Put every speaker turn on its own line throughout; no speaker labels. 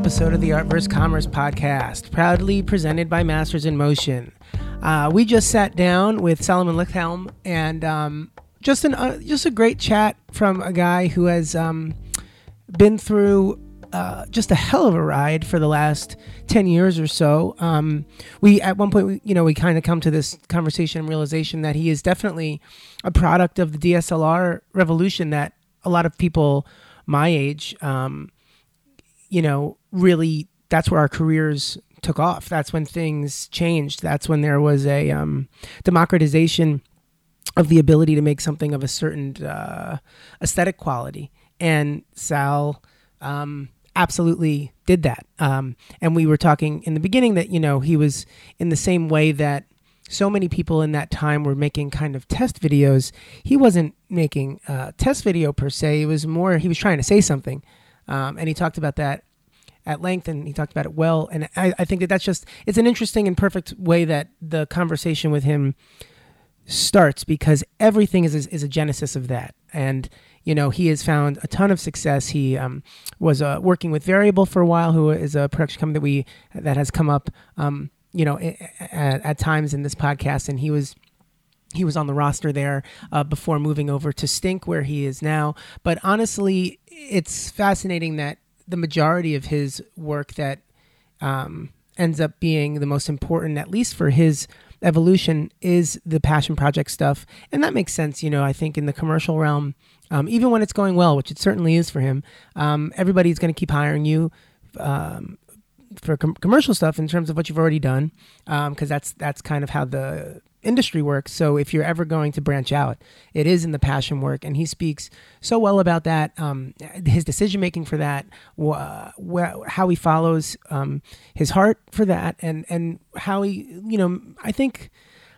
episode of the Art vs. Commerce Podcast, proudly presented by Masters in Motion. Uh, we just sat down with Solomon Ligthelm, and um, just an uh, just a great chat from a guy who has um, been through uh, just a hell of a ride for the last 10 years or so. Um, we, at one point, we, you know, we kind of come to this conversation and realization that he is definitely a product of the DSLR revolution that a lot of people my age, um, you know, really, that's where our careers took off. That's when things changed. That's when there was a um, democratization of the ability to make something of a certain uh, aesthetic quality. And Sal, um, absolutely did that. Um, and we were talking in the beginning that, you know, he was in the same way that so many people in that time were making kind of test videos. He wasn't making a test video per se. It was more, he was trying to say something. Um, and he talked about that at length and he talked about it well. And I, I think that that's just, it's an interesting and perfect way that the conversation with him starts because everything is, is, is a genesis of that. And, you know, he has found a ton of success. He um, was uh, working with Variable for a while, who is a production company that we that has come up, um, you know, at, at, times in this podcast, and he was. He was on the roster there uh, before moving over to Stink, where he is now. But honestly, it's fascinating that the majority of his work that um, ends up being the most important, at least for his evolution, is the passion project stuff, and that makes sense. You know, I think in the commercial realm, um, even when it's going well, which it certainly is for him, um, everybody's going to keep hiring you um, for com- commercial stuff in terms of what you've already done, because um, that's that's kind of how the industry work. So if you're ever going to branch out, it is in the passion work, and he speaks so well about that. Um, his decision making for that, wh- wh- how he follows um, his heart for that, and and how he, you know, I think,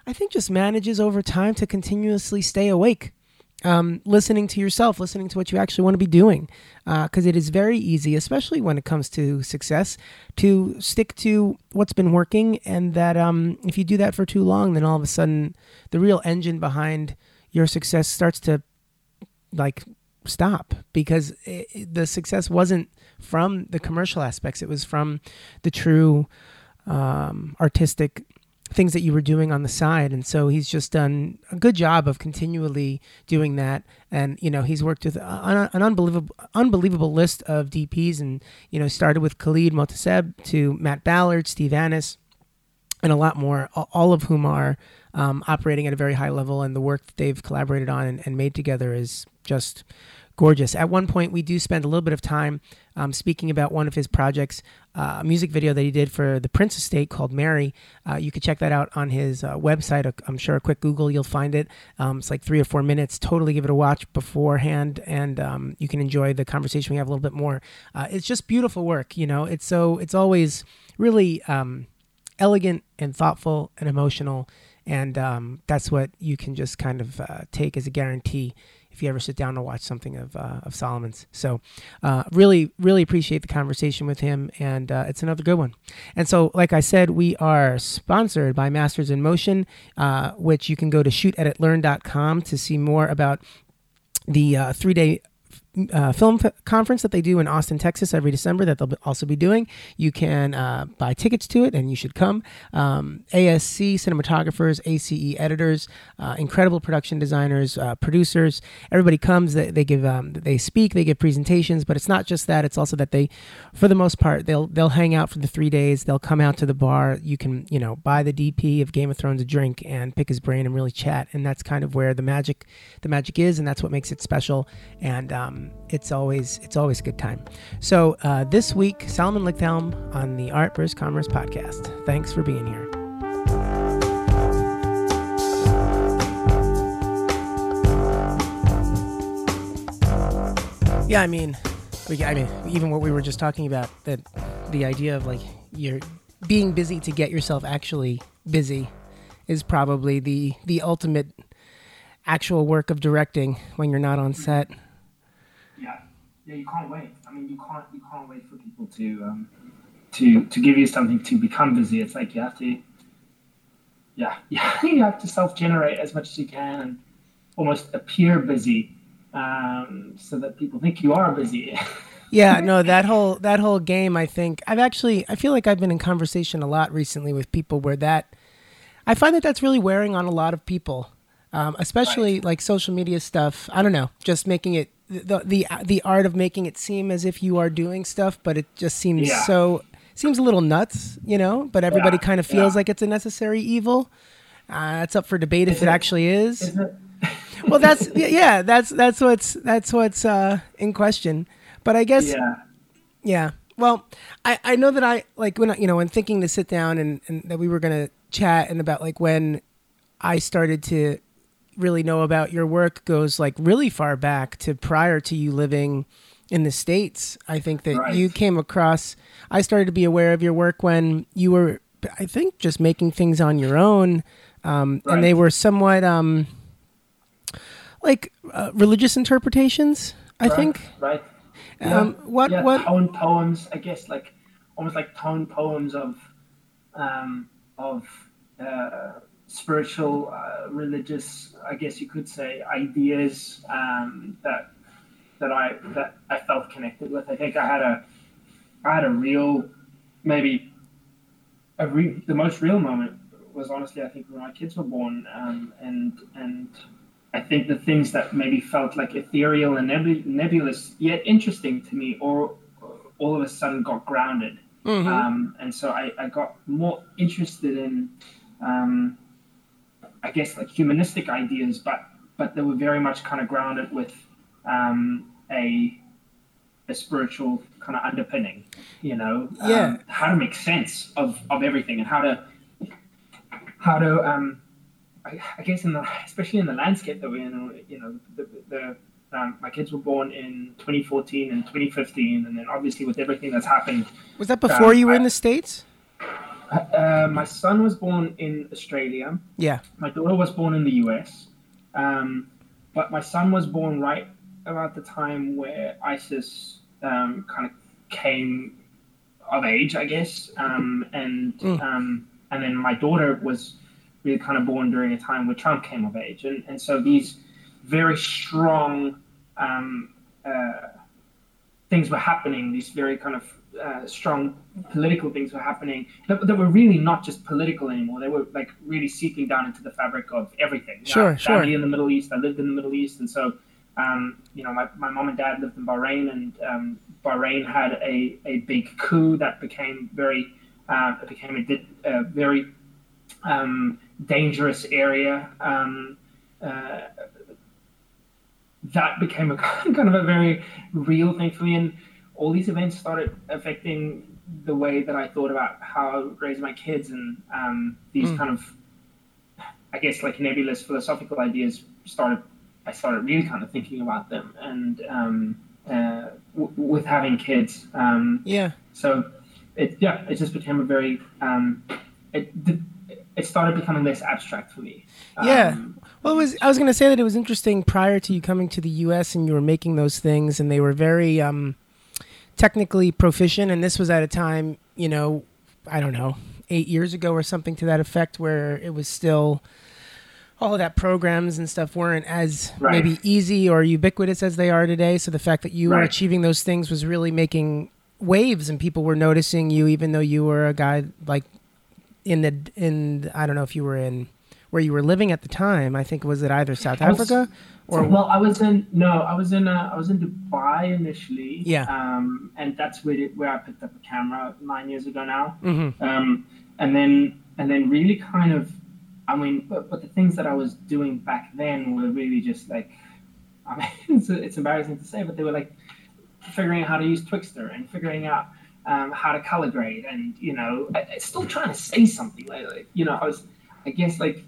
I think just manages over time to continuously stay awake um, listening to yourself, listening to what you actually want to be doing. Because uh, it is very easy, especially when it comes to success, to stick to what's been working. And that um, if you do that for too long, then all of a sudden the real engine behind your success starts to like stop because it, the success wasn't from the commercial aspects, it was from the true um, artistic things that you were doing on the side. And so he's just done a good job of continually doing that. And, you know, he's worked with an, an unbelievable, unbelievable list of DPs and, you know, started with Khalid Mohtaseb to Matt Ballard, Steve Annis, and a lot more, all of whom are um, operating at a very high level. And the work that they've collaborated on and, and made together is just gorgeous. At one point, we do spend a little bit of time um, speaking about one of his projects, uh, a music video that he did for the Prince Estate called Mary. Uh, you could check that out on his uh, website. I'm sure a quick Google, you'll find it. Um, it's like three or four minutes. Totally give it a watch beforehand, and um, you can enjoy the conversation we have a little bit more. Uh, it's just beautiful work. You know, it's so it's always really um, elegant and thoughtful and emotional, and um, that's what you can just kind of uh, take as a guarantee if you ever sit down to watch something of uh, of Solomon's. So, uh, really, really appreciate the conversation with him, and uh, it's another good one. And so, like I said, we are sponsored by Masters in Motion, uh, which you can go to shooteditlearn.com to see more about the uh, three day uh, film f- conference that they do in Austin, Texas every December that they'll also be doing. You can uh, buy tickets to it and you should come. Um, ASC cinematographers, ACE editors, uh, incredible production designers, uh, producers, everybody comes. They, they give um, they speak, they give presentations, but it's not just that. It's also that they, for the most part, they'll they'll hang out for the three days. They'll come out to the bar. You can you know buy the DP of Game of Thrones a drink and pick his brain and really chat. And that's kind of where the magic the magic is, and that's what makes it special. And um, it's always it's always a good time. So uh, this week, Solomon Ligthelm on the Art vs. Commerce podcast. Thanks for being here. Yeah, I mean, we, I mean, even what we were just talking about that the idea of like you're being busy to get yourself actually busy is probably the the ultimate actual work of directing when you're not on set
yeah, you can't wait. I mean, you can't you can't wait for people to um, to to give you something to become busy. It's like you have to, yeah, yeah, you have to self generate as much as you can and almost appear busy, um, so that people think you are busy.
yeah, no, that whole that whole game. I think I've actually I feel like I've been in conversation a lot recently with people where that I find that that's really wearing on a lot of people, um, especially
Right.
like social media stuff. I don't know, just making it the the the art of making it seem as if you are doing stuff, but it just seems
Yeah.
so seems a little nuts, you know. But everybody
Yeah,
kind of feels
yeah.
like it's a necessary evil. Uh, it's up for debate if it
it-
actually is.
Isn't it?
well, that's yeah, that's that's what's that's what's uh, in question. But I guess
Yeah.
yeah. Well, I, I know that I like when I, you know when thinking to sit down and, and that we were gonna chat and about like when I started to really know about your work goes like really far back to prior to you living in the states. I think that
Right.
you came across. I started to be aware of your work when you were, I think, just making things on your own, um, and they were somewhat um, like uh, religious interpretations. I
Right,
think.
Right.
Um, what
yeah,
what
tone poems, I guess, like almost like tone poems of um, of uh, spiritual, uh, religious, I guess you could say, ideas um, that that I that I felt connected with. I think I had a I had a real maybe a re- the most real moment was honestly I think when my kids were born um, and and I think the things that maybe felt like ethereal and nebu- nebulous yet interesting to me or all of a sudden got grounded
Mhm.
um, and so I, I got more interested in um, I guess like humanistic ideas but but they were very much kind of grounded with um, a a spiritual kind of underpinning you know um,
Yeah.
how to make sense of, of everything and how to how to um, I, I guess in the especially in the landscape that we're in you know the, the um, my kids were born in 2014 and 2015 and then obviously with everything that's happened
was that before you were in the states?
Uh, my son was born in Australia
Yeah.
my daughter was born in the US, um, but my son was born right about the time where ISIS um, kind of came of age, I guess, um, and
Mm.
um, and then my daughter was really kind of born during a time where Trump came of age, and and so these very strong um, uh, things were happening. These very kind of uh, strong political things were happening that, that were really not just political anymore. They were like really seeping down into the fabric of everything. You
Sure,
I have
sure.
Family in the Middle East. I lived in the Middle East, and so um, you know, my, my mom and dad lived in Bahrain, and um, Bahrain had a, a big coup that became very uh, it became a, di- a very um, dangerous area. Um, uh, that became a kind of a very real thing for me, and all these events started affecting the way that I thought about how I raise my kids, and um, these
Mm.
kind of, I guess, like nebulous philosophical ideas started. I started really kind of thinking about them, and um, uh, w- with having kids. Um,
Yeah.
so it yeah, it just became a very um, it it started becoming less abstract for me.
Yeah.
Um,
Well, it was. I was going to say that it was interesting prior to you coming to the U.S. and you were making those things, and they were very um, technically proficient. And this was at a time, you know, I don't know, eight years ago or something to that effect, where it was still all of that programs and stuff weren't as
Right.
maybe easy or ubiquitous as they are today. So the fact that you were achieving those things was really making waves, and people were noticing you, even though you were a guy like in the in I don't know if you were in where you were living at the time. I think was it either South
was-
Africa or
well, I was in no, I was in uh, I was in Dubai initially.
Yeah.
Um, and that's where it, where I picked up a camera nine years ago now.
Mhm.
Um, and then and then really kind of, I mean, but, but the things that I was doing back then were really just like, I mean, it's, it's embarrassing to say, but they were like figuring out how to use Twixtor and figuring out um, how to color grade, and you know, I, I still trying to say something. Like, like, you know, I was, I guess like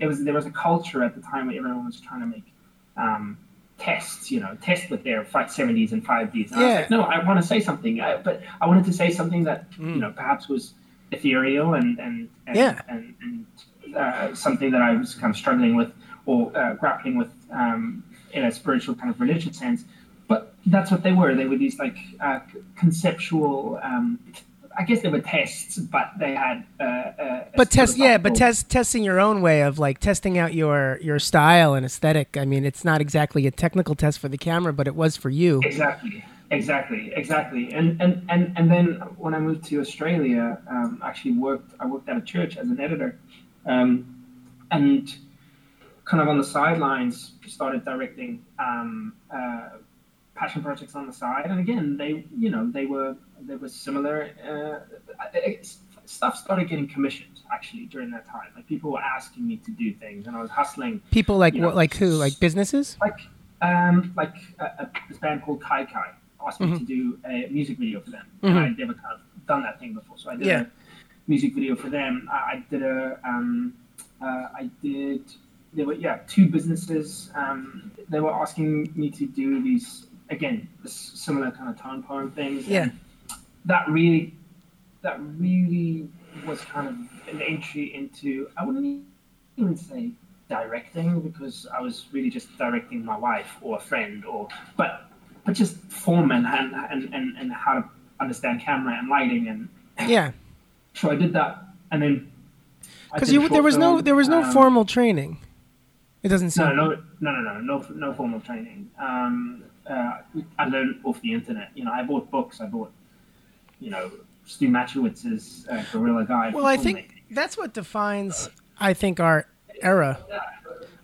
it was there was a culture at the time where everyone was trying to make um, tests, you know, test with their 570s and 5Ds. And I was
Yeah.
like, no, I want to say something, I, but I wanted to say something that
Mm.
you know perhaps was ethereal and and and,
Yeah.
and, and uh, something that I was kind of struggling with or uh, grappling with um, in a spiritual kind of religious sense. But that's what they were. They were these like uh, conceptual. Um, I guess they were tests, but they had. Uh, uh,
but test yeah, but test testing your own way of like testing out your your style and aesthetic. I mean, it's not exactly a technical test for the camera, but it was for you.
Exactly. Exactly, exactly. And and and and then when I moved to Australia, um, actually worked. I worked at a church as an editor, um, and kind of on the sidelines started directing um, uh, passion projects on the side. And again, they you know they were they were similar. Uh, stuff started getting commissioned actually during that time. Like people were asking me to do things, and I was hustling.
People like what? Know, like who? Like businesses?
Like um, like a, a, this band called Kai Kai asked me mm-hmm. to do a music video for them. Mm-hmm. And I'd never kind of done that thing before. So I did yeah. a music video for them. I, I did a, um, uh, I did, there were, yeah, two businesses. Um, they were asking me to do these, again, similar kind of tone poem things.
Yeah. And
that really, that really was kind of an entry into, I wouldn't even say directing because I was really just directing my wife or a friend or, but but just form and and, and, and, how to understand camera and lighting and
yeah.
So I did that, and then
because you there was film, no there was no um, formal training. It doesn't seem.
No, no, no, no, no, no, no formal training. Um, uh, I learned off the internet. You know, I bought books. I bought, you know, Stu Maschwitz's uh, Guerrilla Guide.
Well, I think that's what defines, I think, our era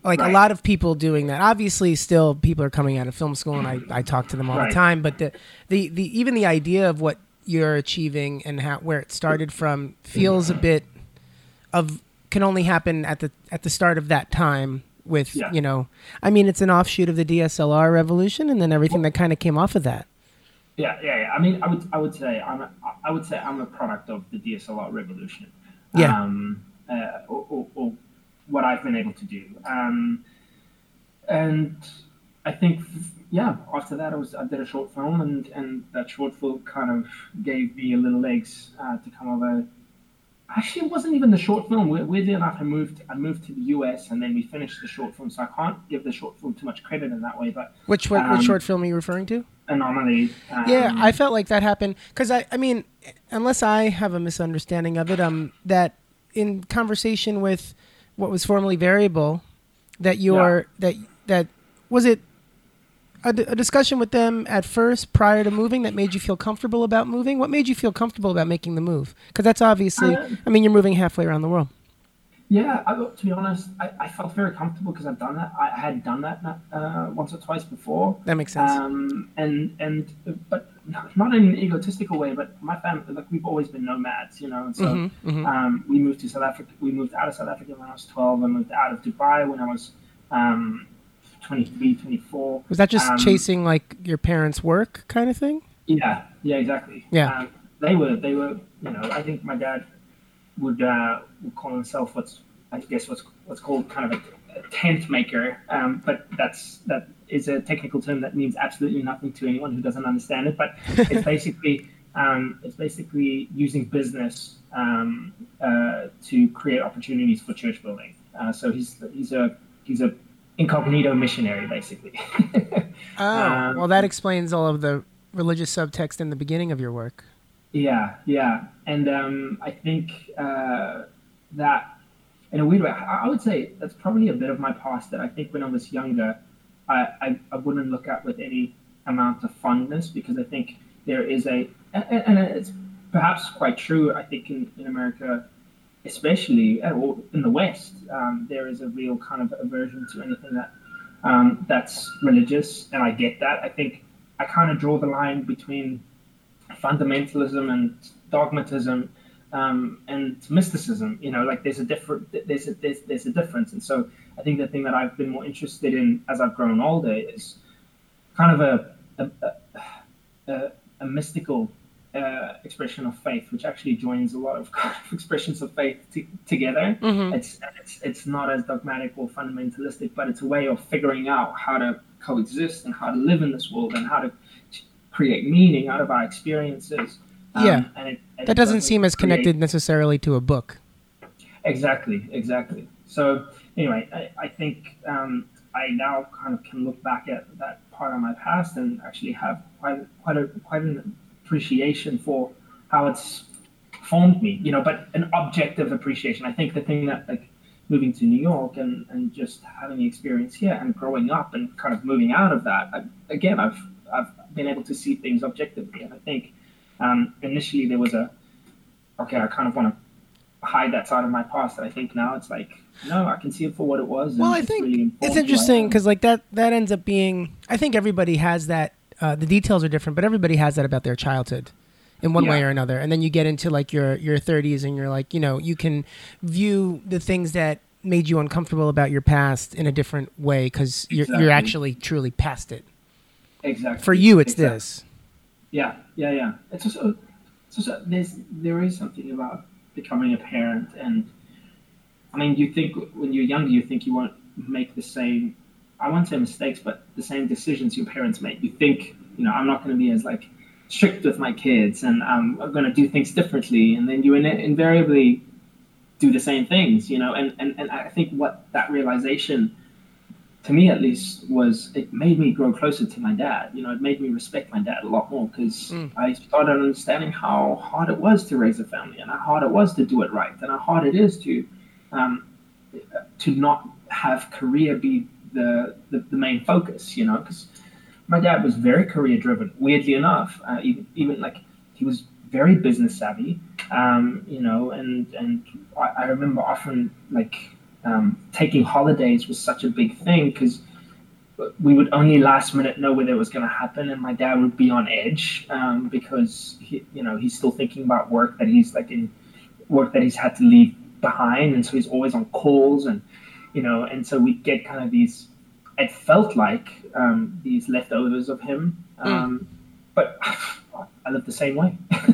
like right. a lot of people doing that. Obviously, still people are coming out of film school, and I, I talk to them all right. the time. But the, the the even the idea of what you're achieving and how where it started from feels a bit of can only happen at the at the start of that time with yeah. you know I mean it's an offshoot of the DSLR revolution and then everything that kind of came off of that.
Yeah, yeah, yeah. I mean, I would I would say I'm a, I would say I'm a product of the DSLR revolution.
Yeah.
Um, uh, or, or, or what I've been able to do. Um, and I think, yeah, after that, I was I did a short film, and and that short film kind of gave me a little legs uh, to come over. Actually, it wasn't even the short film. Weirdly enough, I moved I moved to the US, and then we finished the short film. So I can't give the short film too much credit in that way. But
which what, um, which short film are you referring to?
Anomaly. Um,
yeah, I felt like that happened because I I mean, unless I have a misunderstanding of it, um, that in conversation with what was formerly variable that your yeah. that that was it a, d- a discussion with them at first prior to moving that made you feel comfortable about moving what made you feel comfortable about making the move because that's obviously uh, i mean you're moving halfway around the world
yeah, I, to be honest, I, I felt very comfortable because I've done that. I had done that uh, once or twice before.
That makes sense.
Um, and and but not in an egotistical way, but my family, like we've always been nomads, you know. And so mm-hmm, mm-hmm. Um, we moved to South Africa. We moved out of South Africa when I was 12. I moved out of Dubai when I was um, 23, 24.
Was that just um, chasing like your parents' work kind of thing?
Yeah, yeah, exactly.
Yeah.
Um, they were, they were, you know, I think my dad would, uh, would call himself what's I guess what's what's called kind of a, a tent maker, um, but that's that is a technical term that means absolutely nothing to anyone who doesn't understand it. But it's basically um, it's basically using business um, uh, to create opportunities for church building. Uh, so he's he's a he's a incognito missionary basically.
oh, um, well, that explains all of the religious subtext in the beginning of your work.
Yeah, yeah, and um, I think uh, that in a weird way, I, would say that's probably a bit of my past that I think when I was younger, I, I, I wouldn't look at with any amount of fondness because I think there is a, and, and it's perhaps quite true, I think in, in America, especially or in the West, um, there is a real kind of aversion to anything that um, that's religious, and I get that. I think I kind of draw the line between fundamentalism and dogmatism um, and mysticism. You know, like there's a different there's a there's, there's a difference, and so I think the thing that I've been more interested in as I've grown older is kind of a a, a, a mystical uh, expression of faith, which actually joins a lot of, kind of expressions of faith t- together.
Mm-hmm.
It's, it's it's not as dogmatic or fundamentalistic, but it's a way of figuring out how to coexist and how to live in this world and how to create meaning out of our experiences.
Um, yeah, and it, that doesn't seem as connected create... necessarily to a book.
Exactly, exactly. So anyway, I, I think um, I now kind of can look back at that part of my past and actually have quite quite a quite an appreciation for how it's formed me. You know, but an objective appreciation. I think the thing that like moving to New York and, and just having the experience here and growing up and kind of moving out of that. I, again, I've I've been able to see things objectively. And I think um, initially there was a okay, I kind of want to hide that side of my past. And I think now it's like no, I can see it for what it was.
Well, I
it's
think
really
it's
informed who I
interesting because like that that ends up being. I think everybody has that. Uh, the details are different, but everybody has that about their childhood, in one way or another. And then you get into like your your 30s, and you're like, you know, you can view the things that made you uncomfortable about your past in a different way because you're you're actually truly past it.
exactly
For you, it's
Exactly.
this.
Yeah, yeah, yeah. It's also, it's also there's there is something about becoming a parent, and I mean, you think when you're younger, you think you won't make the same. I won't say mistakes, but the same decisions your parents make. You think, you know, I'm not going to be as like strict with my kids, and I'm going to do things differently, and then you in- invariably do the same things, you know. And, and and I think what that realization to me at least was it made me grow closer to my dad you know it made me respect my dad a lot more because
Mm.
i started understanding how hard it was to raise a family and how hard it was to do it right and how hard it is to um, to not have career be the, the, the main focus you know because my dad was very career driven weirdly enough uh, even, even like he was very business savvy um, you know and and I, I remember often like um, taking holidays was such a big thing because we would only last minute know whether it was going to happen, and my dad would be on edge um, because he, you know he's still thinking about work that he's like in work that he's had to leave behind, and so he's always on calls, and you know, and so we get kind of these. It felt like um, these leftovers of him, um, but I live the same way.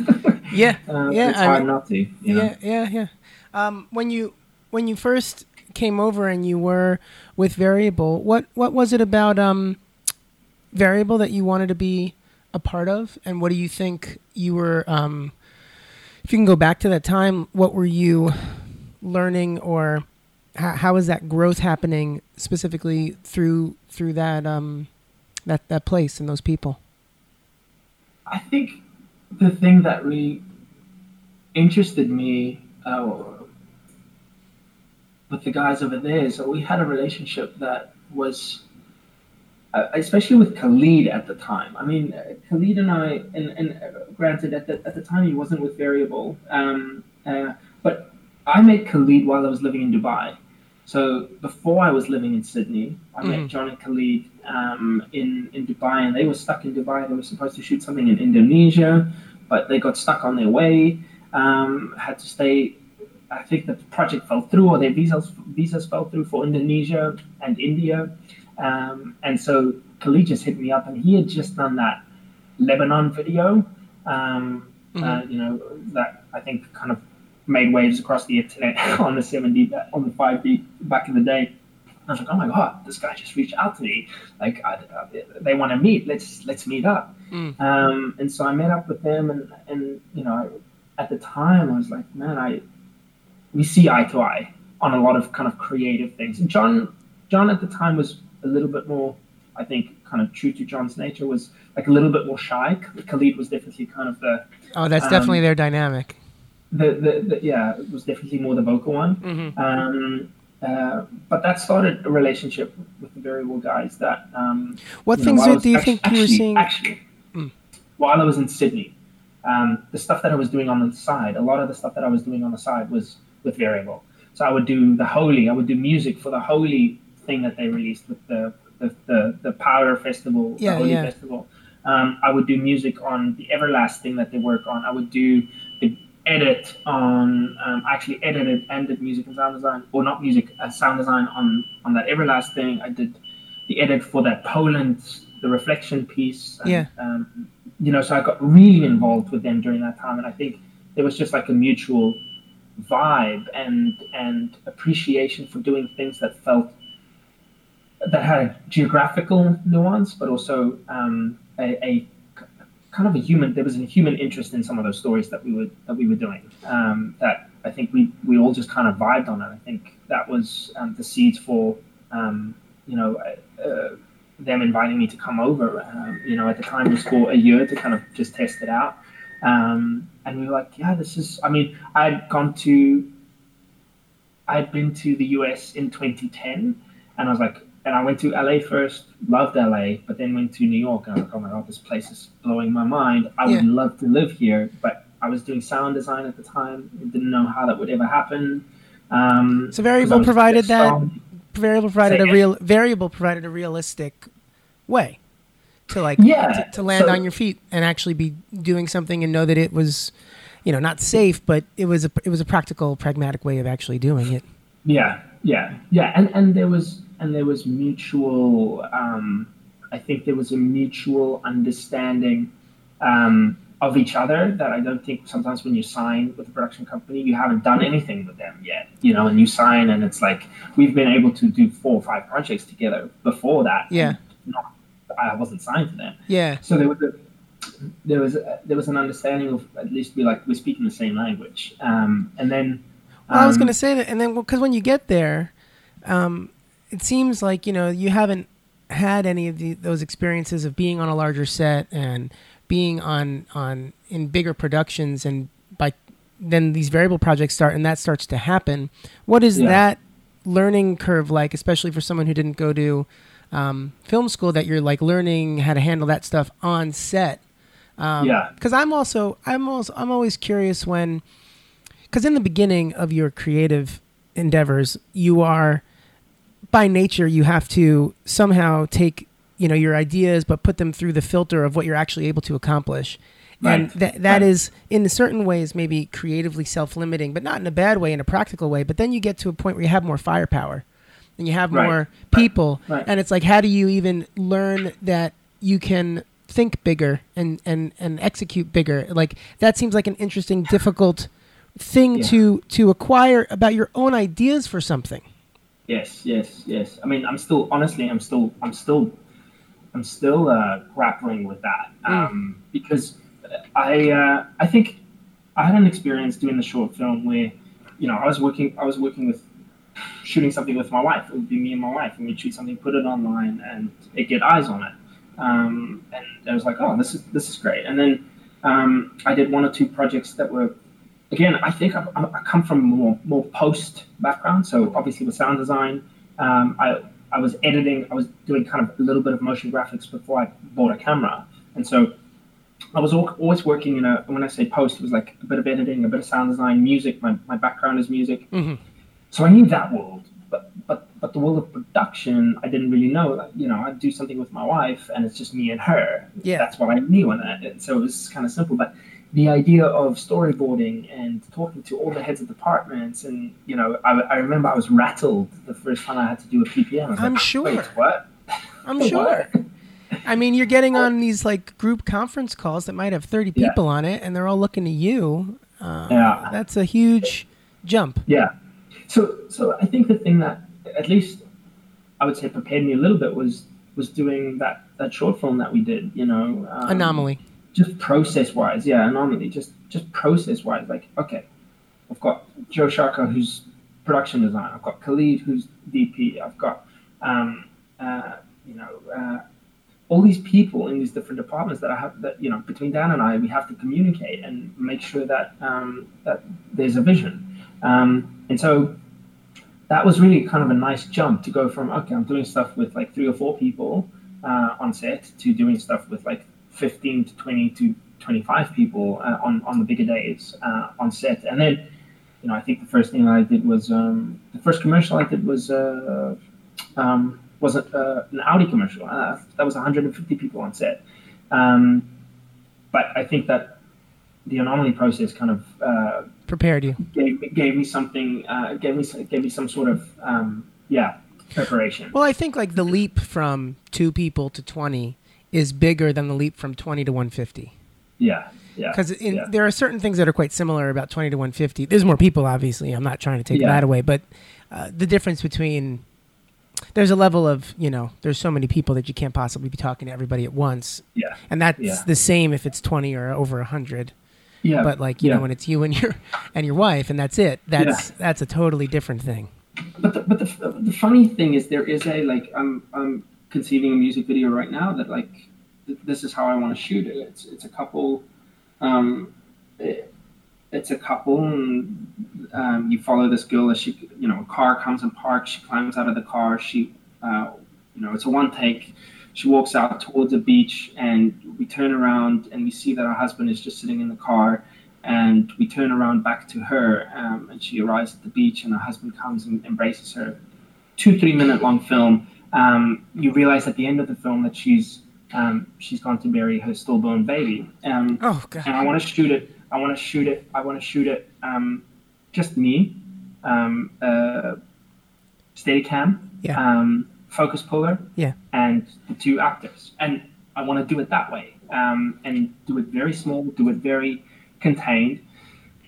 Yeah,
Um,
yeah.
it's
I
hard
mean-
not to. You know?
yeah, yeah, yeah. Um, when you when you first came over and you were with Variable, what what was it about um, Variable that you wanted to be a part of, and what do you think you were? Um, if you can go back to that time, what were you learning, or how, how is that growth happening specifically through through that um, that that place and those people?
I think the thing that really interested me uh, with the guys over there is that we had a relationship that was, uh, especially with Khalid at the time. I mean, Khalid and I, and, and uh, granted, at the, at the time he wasn't with Variable, um, uh, but I met Khalid while I was living in Dubai. So before I was living in Sydney, I
Mhm.
met John and Khalid um, in in Dubai, and they were stuck in Dubai. They were supposed to shoot something in Indonesia, but they got stuck on their way. Um, had to stay. I think the project fell through, or their visas visas fell through for Indonesia and India, um, and so Khalid just hit me up, and he had just done that Lebanon video. Um, uh, you know that I think kind of made waves across the internet on the 7D, on the 5D back in the day. I was like, oh my god, this guy just reached out to me. Like, I, I, they want to meet. Let's let's meet up.
Mm.
Um, and so I met up with them, and and you know, at the time I was like, man, I we see eye to eye on a lot of kind of creative things. And John John at the time was a little bit more, I think, kind of true to John's nature, was like a little bit more shy. Khalid was definitely kind of the
Oh, that's
Um,
definitely their dynamic.
The, the, the yeah, it was definitely more the vocal one.
Mm-hmm.
Um, uh, but that started a relationship with the variable guys. That um,
What
you know,
things do,
was
you
actu-
think you were
actually-
seeing?
Actually,
Mm.
while I was in Sydney, um, the stuff that I was doing on the side, a lot of the stuff that I was doing on the side was with variable. So I would do the holy, I would do music for the holy thing that they released with the the, the, the Power Festival,
Yeah,
the Holy
yeah.
Festival. Um, I would do music on the Everlasting that they work on. I would do the edit on um, actually edited and did music and sound design, or not music, uh, sound design on on that Everlast thing. I did the edit for that Poland, the reflection piece. And,
Yeah.
Um, you know, so I got really involved with them during that time, and I think there was just like a mutual vibe and and appreciation for doing things that felt that had a geographical nuance, but also um, a, a kind of a human. There was a human interest in some of those stories that we were that we were doing. Um, that I think we we all just kind of vibed on it. I think that was um, the seeds for um, you know uh, them inviting me to come over. Um, you know, at the time it was for a year to kind of just test it out. Um, and we were like, yeah, this is. I mean, I'd gone to. I'd been to the US in 2010, and I was like, and I went to LA first, loved LA, but then went to New York and I was like, oh my god, this place is blowing my mind. I would love to live here, but I was doing sound design at the time. Didn't know how that would ever happen. Um,
So variable provided that
strong.
variable provided
Say
a real variable provided a realistic way to like
Yeah,
to, to land
so-
on your feet and actually be doing something and know that it was you know not safe but it was a it was a practical pragmatic way of actually doing it
Yeah, yeah, yeah, and and there was and there was mutual. Um, I think there was a mutual understanding um, of each other that I don't think sometimes when you sign with a production company, you haven't done anything with them yet, you know, and you sign and it's like we've been able to do four or five projects together before that.
Yeah.
Not, I wasn't signed to them.
yeah
So there was a, there was a, there was an understanding of at least we like we're speaking the same language, um, and then.
well, I was
um,
going to say that and then because when you get there um, it seems like you know you haven't had any of the, those experiences of being on a larger set and being on on in bigger productions and by then these variable projects start and that starts to happen what is
Yeah.
that learning curve like especially for someone who didn't go to um, film school that you're like learning how to handle that stuff on set um,
Yeah.
because i'm also i'm also i'm always curious when because in the beginning of your creative endeavors you are by nature you have to somehow take you know your ideas but put them through the filter of what you're actually able to accomplish and
Right.
that that
Right.
is in certain ways maybe creatively self-limiting but not in a bad way in a practical way but then you get to a point where you have more firepower and you have
Right.
more people and it's like how do you even learn that you can think bigger and and and execute bigger like that seems like an interesting difficult thing
Yeah.
to to acquire about your own ideas for something
Yes, yes, yes. I mean, I'm still honestly, I'm still, I'm still, I'm still uh, grappling with that um, because I, uh, I think I had an experience doing the short film where, you know, I was working, I was working with shooting something with my wife. It would be me and my wife, and we'd shoot something, put it online, and it get eyes on it. Um, and I was like, oh, this is this is great. And then um, I did one or two projects that were again, I think I, I come from a more more post background. So obviously with sound design, um, I I was editing. I was doing kind of a little bit of motion graphics before I bought a camera, and so I was always working in a. When I say post, it was like a bit of editing, a bit of sound design, music. My my background is music,
Mhm.
so I knew that world. But but but the world of production, I didn't really know. Like, you know, I'd do something with my wife, and it's just me and her.
Yeah.
that's what I knew, and, that, and so it was kind of simple. But the idea of storyboarding and talking to all the heads of departments, and you know, I, I remember I was rattled the first time I had to do a PPM.
I'm
like,
sure.
Wait, what?
i'm
What?"
sure i mean you're getting on these like group conference calls that might have 30
Yeah.
people on it and they're all looking to you uh,
Yeah.
that's a huge jump
Yeah. So so I think the thing that at least I would say prepared me a little bit was was doing that that short film that we did. You know, um,
anomaly
Just process wise, yeah, anomaly. Just just process wise, like okay, I've got Joe Sharko who's production design. I've got Khalid who's DP. I've got um, uh, you know. Uh, all these people in these different departments that I have that you know between Dan and I we have to communicate and make sure that um, that there's a vision um, and so that was really kind of a nice jump to go from okay I'm doing stuff with like three or four people uh, on set to doing stuff with like 15 to 20 to 25 people uh, on on the bigger days uh, on set and then you know I think the first thing I did was um, the first commercial I did was uh, um, was a, uh, an Audi commercial. Uh, that was 150 people on set. Um, but I think that the anomaly process kind of uh,
prepared you
gave, gave me something, uh, gave me gave me some sort of um, yeah preparation.
well i think like the leap from two people to 20 is bigger than the leap from 20 to 150
Yeah, yeah.
because
yeah.
there are certain things that are quite similar about 20 to 150 there's more people obviously i'm not trying to take
Yeah.
that away but uh, the difference between there's a level of you know there's so many people that you can't possibly be talking to everybody at once
yeah,
and that's
Yeah.
the same if it's 20 or over 100
yeah.
but like you know when it's you and your and your wife and that's it that's that's a totally different thing
but the, but the, the funny thing is there is a like I'm I'm conceiving a music video right now that like th- this is how I want to shoot it. It's it's a couple, um, it, it's a couple and um, you follow this girl as she you know a car comes and parks. She climbs out of the car. She uh, You know, it's a one take. She walks out towards the beach, and we turn around and we see that her husband is just sitting in the car. And we turn around back to her, um, and she arrives at the beach, and her husband comes and embraces her. Two, three minute long film. Um, you realize at the end of the film that she's um, she's gone to bury her stillborn baby. Um,
Oh god.
and I want to shoot it. I want to shoot it. I want to shoot it. Um, just me, um, uh, Steadicam,
Yeah.
um, focus puller,
Yeah.
and the two actors. And I want to do it that way, um, and do it very small, do it very contained,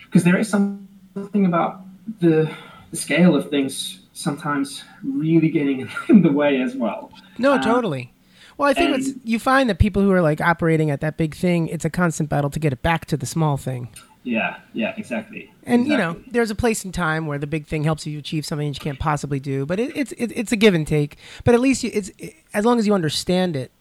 because there is something about the, the scale of things sometimes really getting in the way as well.
No,
Uh,
totally. Well, I think
and-
it's, you find that people who are like operating at that big thing, it's a constant battle to get it back to the small thing.
Yeah, yeah, exactly.
And you know, there's a place in time where the big thing helps you achieve something that you can't possibly do. But it, it's it, it's a give and take. But at least you, it's it, as long as you understand it,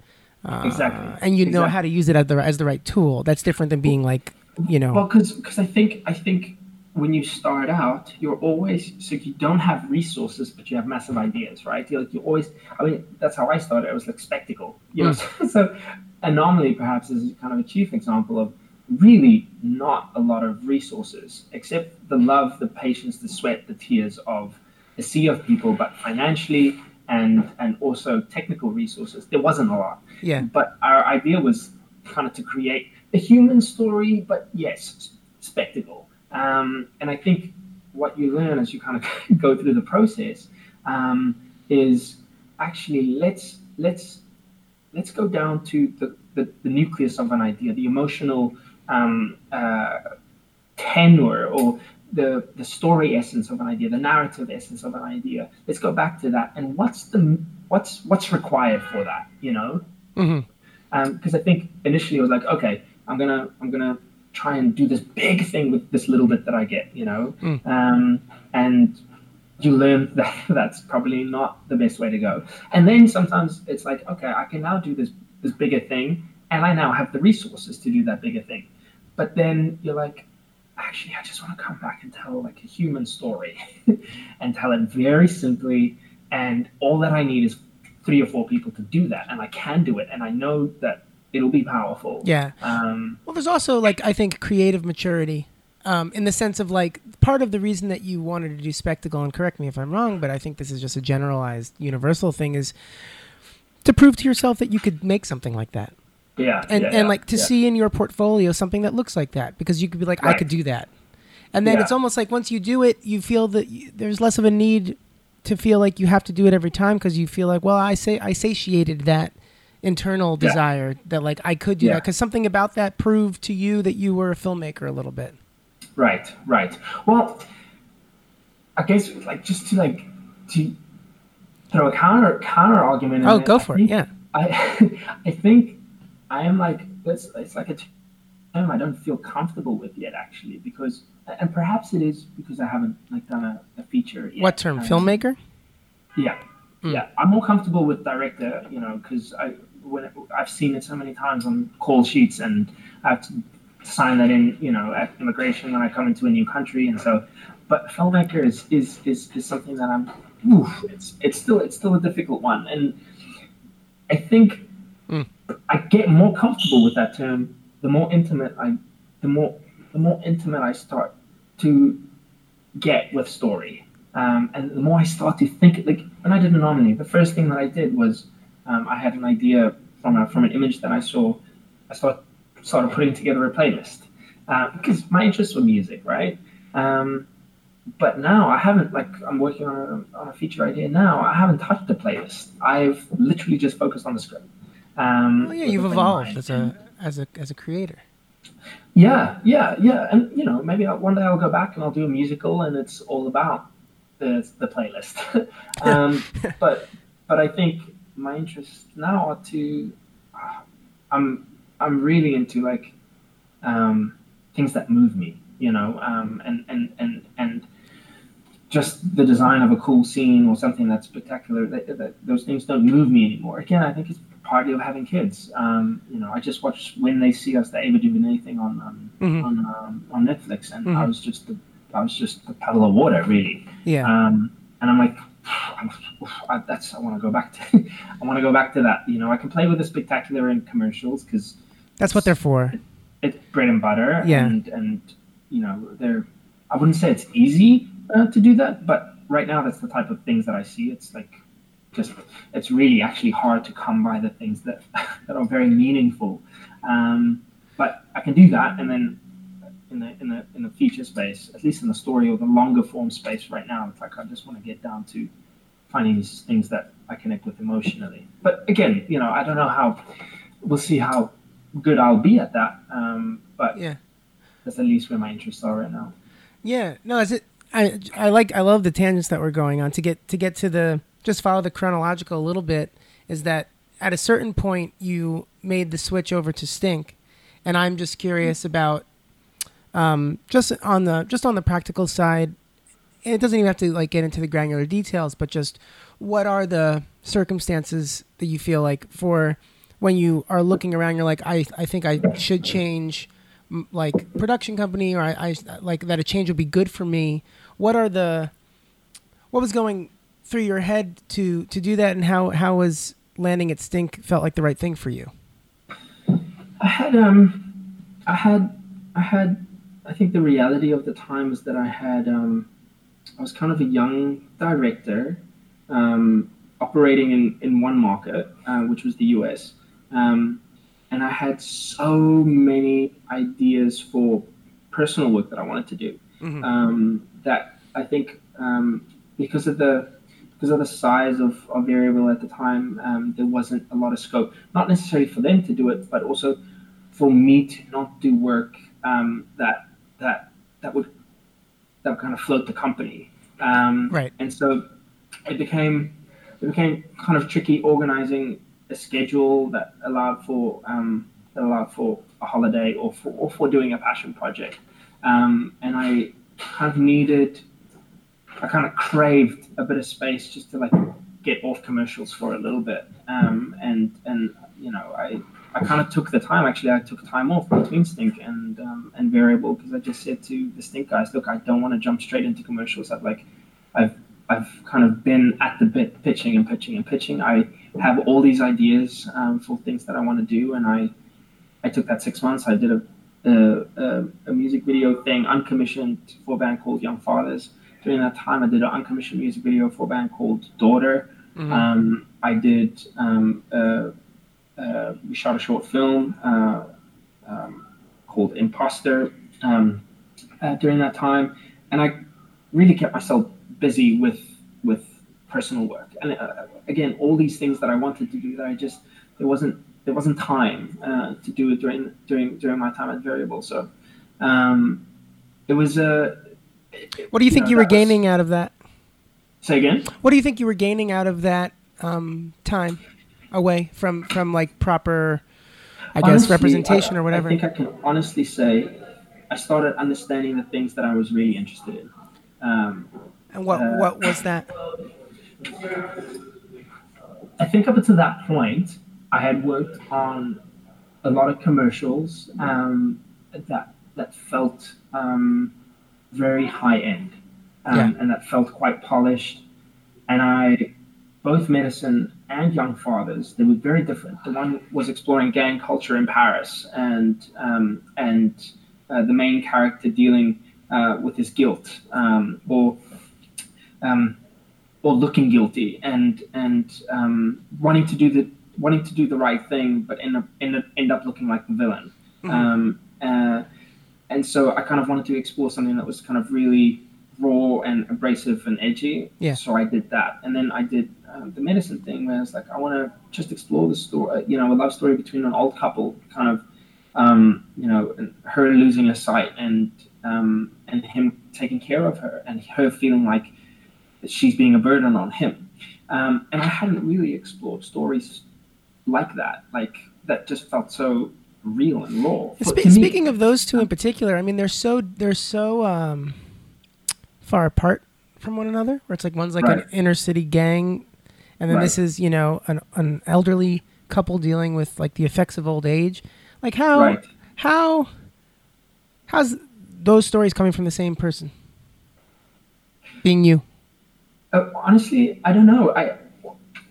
uh,
Exactly.
and you know how to use it as the as the right tool. That's different than being like you know.
Well, because I think I think when you start out, you're always so you don't have resources, but you have massive ideas, right? You're like you always. I mean, that's how I started. I was like spectacle, you know. Hmm. so anomaly perhaps is kind of a chief example of really not a lot of resources, except the love, the patience, the sweat, the tears of a sea of people, but financially and and also technical resources, there wasn't a lot.
yeah.
But our idea was kind of to create a human story, but yes, spectacle. Um, and I think what you learn as you kind of go through the process um, is actually let's let's let's go down to the, the, the nucleus of an idea, the emotional um, uh, tenor or the, the story essence of an idea, the narrative essence of an idea. Let's go back to that. And what's the what's what's required for that? You know, because I think initially I was like, okay, I'm gonna I'm gonna try and do this big thing with this little bit that I get, you know,
Mm.
um, and you learn that that's probably not the best way to go. And then sometimes it's like, okay, I can now do this this bigger thing, and I now have the resources to do that bigger thing. But then you're like, actually, I just want to come back and tell like a human story, and tell it very simply. And all that I need is three or four people to do that, and I can do it, and I know that it'll be powerful.
Yeah.
Um,
Well, there's also like I think creative maturity, um, in the sense of like part of the reason that you wanted to do spectacle, and correct me if I'm wrong, but I think this is just a generalized, universal thing, is to prove to yourself that you could make something like that,
yeah.
and
yeah,
and
yeah,
like to
yeah.
see in your portfolio something that looks like that, because you could be like, I could do that, and then it's almost like once you do it, you feel that you, there's less of a need to feel like you have to do it every time because you feel like, well, I say I satiated that internal
Yeah.
desire that like I could do that because something about that proved to you that you were a filmmaker a little bit.
Right, right. Well, I guess like just to like to throw a counter counter argument.
Oh, go
I
for it.
think-
Yeah.
I I think I am like it's it's like a term I don't feel comfortable with yet actually because and perhaps it is because I haven't like done a, a feature yet.
What term?
Um,
Filmmaker?
Yeah,
Mm.
yeah. I'm more comfortable with director, you know, because I when I've seen it so many times on call sheets, and I have to sign that in, you know, at immigration when I come into a new country, and so. But filmmaker is is is, is something that I'm. Oof, it's it's still it's still a difficult one, and I think
Mm.
I get more comfortable with that term the more intimate I, the more the more intimate I start to get with story. Um, and the more I start to think, like when I did Anomaly, the first thing that I did was um, I had an idea from a, from an image that I saw. I start, started putting together a playlist uh, because my interests were music, right? Um, but now I haven't like I'm working on a, on a feature idea now. I haven't touched the playlist. I've literally just focused on the script. Um,
Well, yeah, you've
the thing in
evolved as a as a as a creator.
Yeah, yeah, yeah, and you know, maybe I'll, one day I'll go back and I'll do a musical, and it's all about the the playlist. um, but but I think my interests now are to I'm I'm really into like um, things that move me, you know, um, and and and and just the design of a cool scene or something that's spectacular. That, that, those things don't move me anymore. Again, I think it's partly of having kids. Um, you know, I just watched When They See Us, the Ava DuVernay thing on um,
Mhm.
on um, on Netflix, and I
Mhm.
was just the, I was just a puddle of water, really.
Yeah.
Um, and I'm like, I, that's I want to go back to. I want to go back to that. You know, I can play with the spectacular in commercials because
that's what they're for.
It, it's bread and butter.
Yeah.
And and you know, they're. I wouldn't say it's easy uh, to do that, but right now that's the type of things that I see. It's like just it's really actually hard to come by the things that that are very meaningful. Um, but I can do that, and then in the in the in the feature space, at least in the story or the longer form space right now, it's like I just want to get down to finding these things that I connect with emotionally. But again, you know, I don't know how. We'll see how good I'll be at that. Um, but
yeah,
that's at least where my interests are right now.
Yeah, no, is it? I I like I love the tangents that we're going on to get to get to the just follow the chronological a little bit. Is that at a certain point you made the switch over to Stink, and I'm just curious about um, just on the just on the practical side. It doesn't even have to like get into the granular details, but just what are the circumstances that you feel like for when you are looking around, you're like, I I think I should change like production company or I, I like that a change would be good for me what are the what was going through your head to to do that and how how was landing at stink felt like the right thing for you
i had um i had i had i think the reality of the time was that i had um i was kind of a young director um operating in in one market uh, which was the us um and I had so many ideas for personal work that I wanted to do mm-hmm. um, that I think um, because of the because of the size of, of variable at the time, um, there wasn't a lot of scope. Not necessarily for them to do it, but also for me to not do work um, that that that would that would kind of float the company. Um,
right.
And so it became it became kind of tricky organizing a schedule that allowed for um, that allowed for a holiday or for or for doing a passion project. Um, and I kind of needed, I kind of craved a bit of space just to like get off commercials for a little bit. Um, and and you know I I kind of took the time. Actually, I took time off between Stink and um, and Variable because I just said to the Stink guys, look, I don't want to jump straight into commercials. I've like I've I've kind of been at the bit pitching and pitching and pitching. I have all these ideas um, for things that I want to do, and I I took that six months. I did a a, a music video thing uncommissioned for a band called Young Fathers. During that time, I did an uncommissioned music video for a band called Daughter. Mm-hmm. Um, I did um, we shot a short film uh, um, called Imposter um, uh, during that time, and I really kept myself busy with with personal work. And uh, again, all these things that I wanted to do that I just there wasn't there wasn't time uh, to do it during during during my time at Variable. So um, it was a.
Uh, what do you, you think know, you were gaining was, out of that?
Say again.
What do you think you were gaining out of that um, time away from from like proper, I honestly, guess, representation
I,
or whatever?
I think I can honestly say I started understanding the things that I was really interested in. Um,
and what uh, what was that?
I think up until that point, I had worked on a lot of commercials um, that that felt um, very high end um, yeah. and that felt quite polished. And I, both Medicine and Young Fathers, they were very different. The one was exploring gang culture in Paris and um, and uh, the main character dealing uh, with his guilt um, or um, or looking guilty and and um, wanting to do the wanting to do the right thing, but end up end up, end up looking like the villain. Mm-hmm. Um, uh, and so I kind of wanted to explore something that was kind of really raw and abrasive and edgy.
Yeah.
So I did that, and then I did um, the medicine thing, where it's like I want to just explore the story, you know, a love story between an old couple, kind of, um, you know, her losing her sight and um, and him taking care of her, and her feeling like she's being a burden on him. Um, and I hadn't really explored stories like that, like that just felt so real and raw.
Spe- speaking of those two in particular, I mean, they're so they're so um, far apart from one another. Where it's like one's like right. an inner city gang, and then right. this is you know an an elderly couple dealing with like the effects of old age. Like how right. how how's those stories coming from the same person? Being you.
Uh, honestly, I don't know. I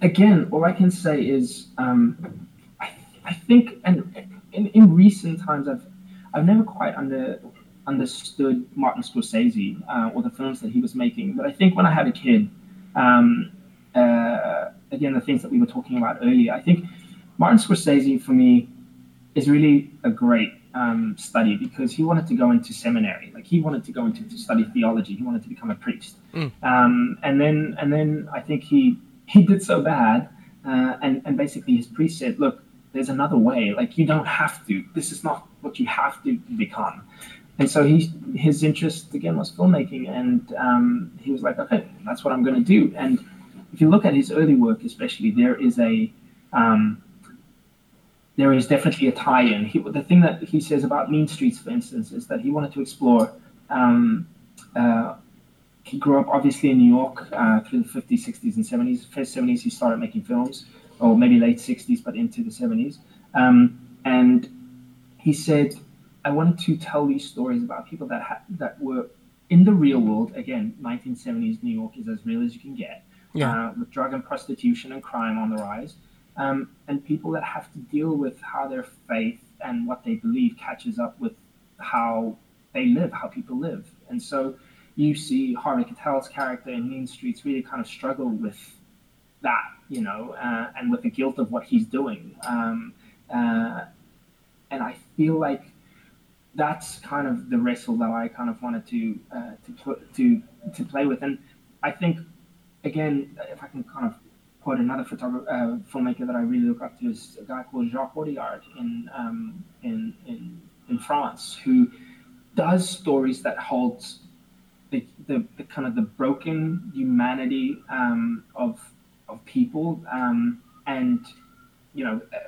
again, all I can say is um, I, I think, and in, in recent times, I've I've never quite under understood Martin Scorsese uh, or the films that he was making. But I think when I had a kid, um, uh, again, the things that we were talking about earlier, I think Martin Scorsese for me is really a great um, study because he wanted to go into seminary, like he wanted to go into to study theology. He wanted to become a priest, mm. um, and then and then I think he he did so bad, uh, and and basically his priest said, look, there's another way. Like you don't have to. This is not what you have to become. And so he his interest again was filmmaking, and um, he was like, okay, that's what I'm going to do. And if you look at his early work, especially, there is a um, there is definitely a tie-in. He, the thing that he says about Mean Streets, for instance, is that he wanted to explore. Um, uh, he grew up obviously in New York uh, through the 50s, 60s, and 70s. First 70s, he started making films, or maybe late 60s, but into the 70s. Um, and he said, I wanted to tell these stories about people that ha- that were in the real world. Again, 1970s New York is as real as you can get, yeah. uh, with drug and prostitution and crime on the rise um, and people that have to deal with how their faith and what they believe catches up with how they live, how people live. And so you see Harvey Keitel's character in Mean Streets really kind of struggle with that, you know, uh, and with the guilt of what he's doing. Um, uh, and I feel like that's kind of the wrestle that I kind of wanted to uh, to to to play with. And I think again, if I can kind of quote another photographer, uh, filmmaker that I really look up to is a guy called Jacques Audiard in, um, in, in, in France, who does stories that hold the, the, the kind of the broken humanity um, of, of people um, and, you know, uh,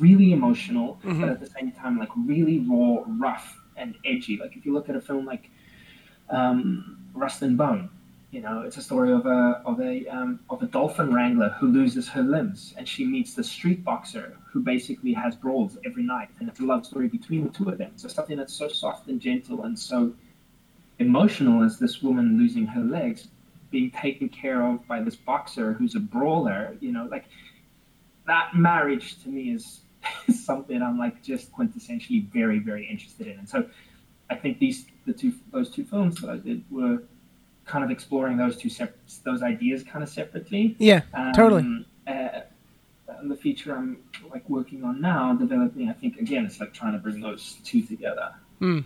really emotional, mm-hmm. but at the same time, like really raw, rough, and edgy. Like if you look at a film like um, Rust and Bone, you know, it's a story of a of a um, of a dolphin wrangler who loses her limbs, and she meets the street boxer who basically has brawls every night, and it's a love story between the two of them. So something that's so soft and gentle and so emotional as this woman losing her legs, being taken care of by this boxer who's a brawler. You know, like that marriage to me is, is something I'm like just quintessentially very very interested in, and so I think these the two those two films that I did were kind of exploring those two sep- those ideas kind of separately.
Yeah, um, totally.
Uh, and the feature I'm like working on now, developing, I think again, it's like trying to bring those two together.
Hmm.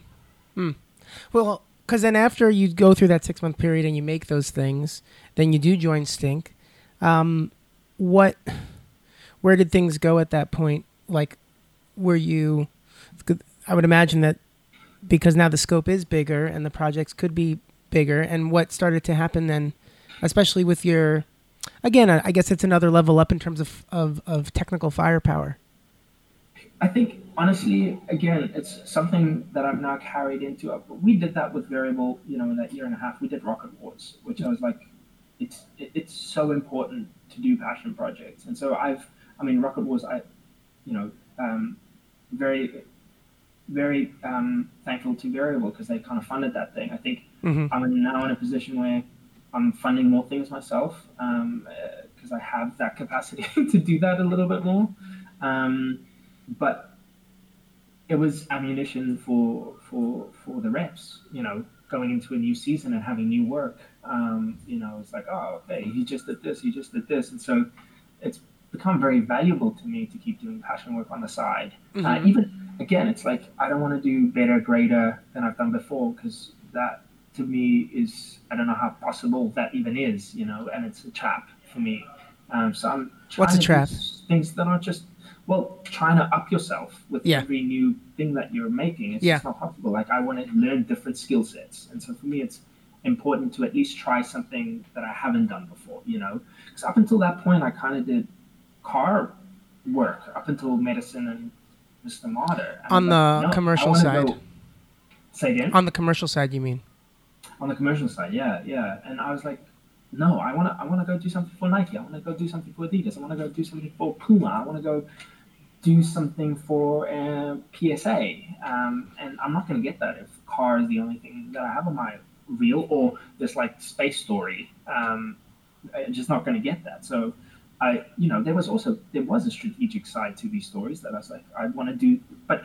Hmm. Well, because then after you go through that six month period and you make those things, then you do join Stink. Um, what, where did things go at that point? Like, were you? I would imagine that because now the scope is bigger and the projects could be bigger and what started to happen then, especially with your, again, I guess it's another level up in terms of, of, of technical firepower.
I think honestly, again, it's something that I've now carried into. Uh, we did that with Variable, you know, in that year and a half. We did Rocket Wars, which I was like, it's it's so important to do passion projects. And so I've, I mean, Rocket Wars, I, you know, um, very very um, thankful to Variable because they kind of funded that thing. I think mm-hmm. I'm now in a position where I'm funding more things myself because um, uh, I have that capacity to do that a little bit more. Um, but it was ammunition for for for the reps, you know, going into a new season and having new work. Um, you know, it's like, oh, okay, he just did this, he just did this, and so it's become very valuable to me to keep doing passion work on the side. Uh, mm-hmm. Uh, even again, it's like I don't want to do better, greater than I've done before because that to me is I don't know how possible that even is, you know, and it's a trap for me. Um, so I'm
what's a trap?
Things that aren't just well, trying to up yourself with yeah. every new thing that you're making. It's yeah. just not possible. Like I want to learn different skill sets, and so for me, it's important to at least try something that I haven't done before. You know, because up until that point, I kind of did car work up until medicine and
On the no, commercial side. Go,
say again.
On the commercial side, you mean?
On the commercial side, yeah, yeah. And I was like, no, I want to, I want to go do something for Nike. I want to go do something for Adidas. I want to go do something for Puma. I want to go do something for uh, PSA. Um, and I'm not going to get that if car is the only thing that I have on my reel or this like space story. Um, I'm just not going to get that. So I, you know, there was also there was a strategic side to these stories that I was like, I want to do, but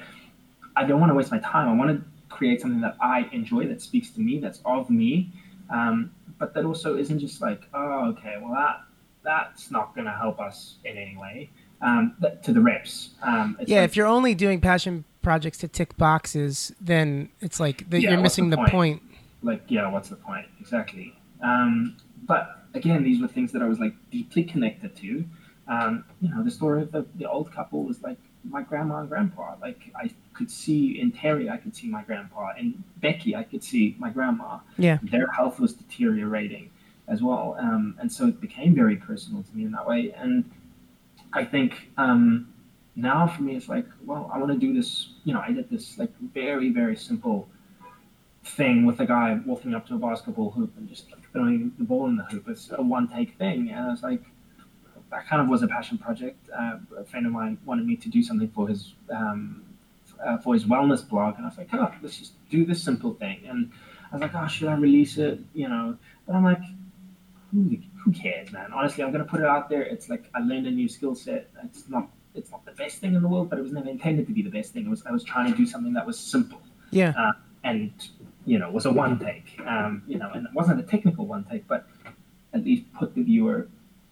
I don't want to waste my time. I want to create something that I enjoy, that speaks to me, that's of me, um, but that also isn't just like, oh, okay, well that that's not going to help us in any way. Um, to the reps. Um,
yeah, like, if you're only doing passion projects to tick boxes, then it's like the, yeah, you're missing the point? the point?
Like, yeah, what's the point exactly? Um, but again, these were things that I was like deeply connected to. Um, you know, the story of the, the old couple was like my grandma and grandpa. Like I could see in Terry, I could see my grandpa, and Becky, I could see my grandma.
Yeah,
their health was deteriorating as well, um, and so it became very personal to me in that way. And I think um, now for me, it's like, well, I want to do this. You know, I did this like very very simple thing with a guy walking up to a basketball hoop and just like, throwing the ball in the hoop. It's a one take thing, and I was like that kind of was a passion project. Uh, a friend of mine wanted me to do something for his um, uh, for his wellness blog, and I was like, oh, let's just do this simple thing. And I was like, oh, should I release it? You know, but I'm like, who who cares, man? Honestly, I'm gonna put it out there. It's like I learned a new skill set. It's not it's not the best thing in the world, but it was never intended to be the best thing. It was I was trying to do something that was simple.
Yeah. Uh,
and you know was a one take. Um, you know, and it wasn't a technical one take, but at least put the viewer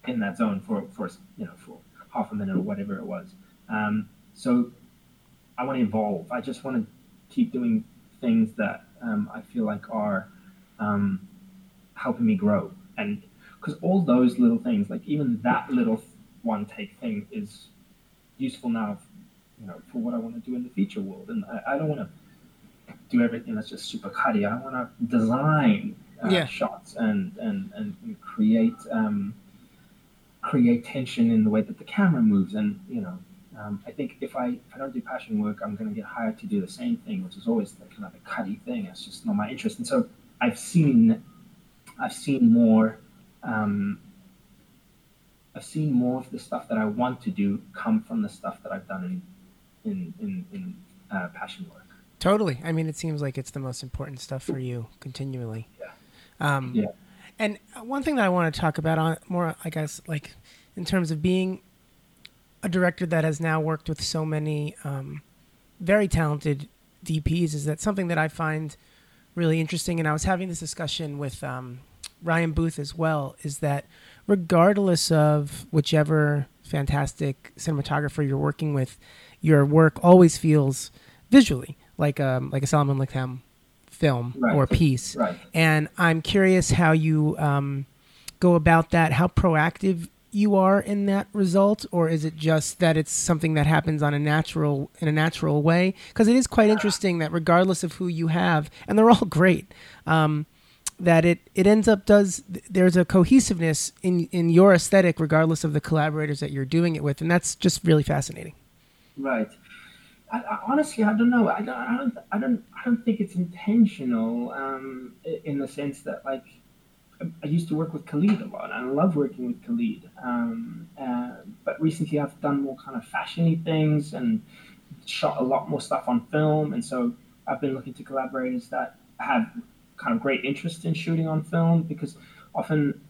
in that zone for for you know for half a minute or whatever it was. Um, so I want to evolve. I just want to keep doing things that um, I feel like are um, helping me grow. And because all those little things, like even that little one take thing, is useful now, you know, for what I want to do in the feature world. And I, I don't want to do everything that's just super cutty. I want to design uh, yeah. shots and and and create um, create tension in the way that the camera moves. And you know, um, I think if I if I don't do passion work, I'm going to get hired to do the same thing, which is always the kind of a cutty thing. It's just not my interest. And so I've seen I've seen more. Um, I've seen more of the stuff that I want to do come from the stuff that I've done in in in, in uh, passion work.
Totally. I mean, it seems like it's the most important stuff for you continually.
Yeah.
Um, yeah. And one thing that I want to talk about on more, I guess, like in terms of being a director that has now worked with so many um, very talented DPs, is that something that I find really interesting. And I was having this discussion with um, Ryan Booth as well. Is that regardless of whichever fantastic cinematographer you're working with, your work always feels visually like um, like a Salomon Ligthelm film right. or piece.
Right.
And I'm curious how you um, go about that, how proactive you are in that result or is it just that it's something that happens on a natural in a natural way because it is quite interesting that regardless of who you have and they're all great um, that it it ends up does there's a cohesiveness in in your aesthetic regardless of the collaborators that you're doing it with and that's just really fascinating
right I, I, honestly, I don't know. I don't, I don't, I don't, I don't think it's intentional um, in the sense that, like, I used to work with Khalid a lot, and I love working with Khalid. Um, uh, but recently, I've done more kind of fashiony things and shot a lot more stuff on film, and so I've been looking to collaborators that have kind of great interest in shooting on film because often,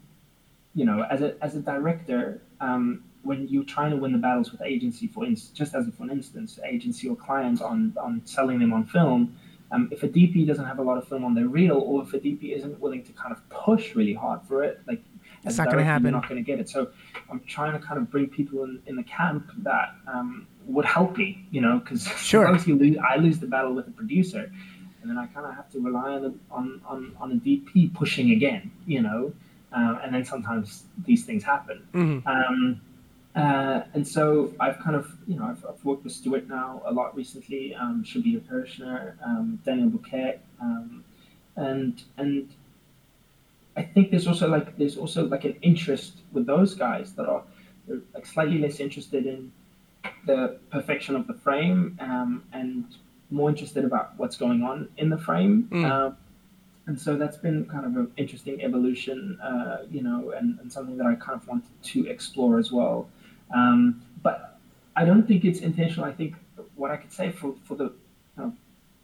you know, as a as a director, um, when you're trying to win the battles with agency, for instance, just as for instance, agency or client on on selling them on film, um, if a DP doesn't have a lot of film on their reel, or if a DP isn't willing to kind of push really hard for it, like
it's not going to happen. You're
not going to get it. So I'm trying to kind of bring people in, in the camp that um, would help me, you know, because
sure.
lose, I lose the battle with the producer, and then I kind of have to rely on, the, on on on a DP pushing again, you know, uh, and then sometimes these things happen.
Mm-hmm.
Um, uh, and so I've kind of, you know, I've, I've worked with Stuart now a lot recently, um, Shabier Kirchner, um, Daniel Bouquet, um, and and I think there's also like there's also like an interest with those guys that are like slightly less interested in the perfection of the frame um, and more interested about what's going on in the frame.
Mm.
and so that's been kind of an interesting evolution, uh, you know, and, and something that I kind of wanted to explore as well. Um, but I don't think it's intentional. I think what I could say for, for the you know,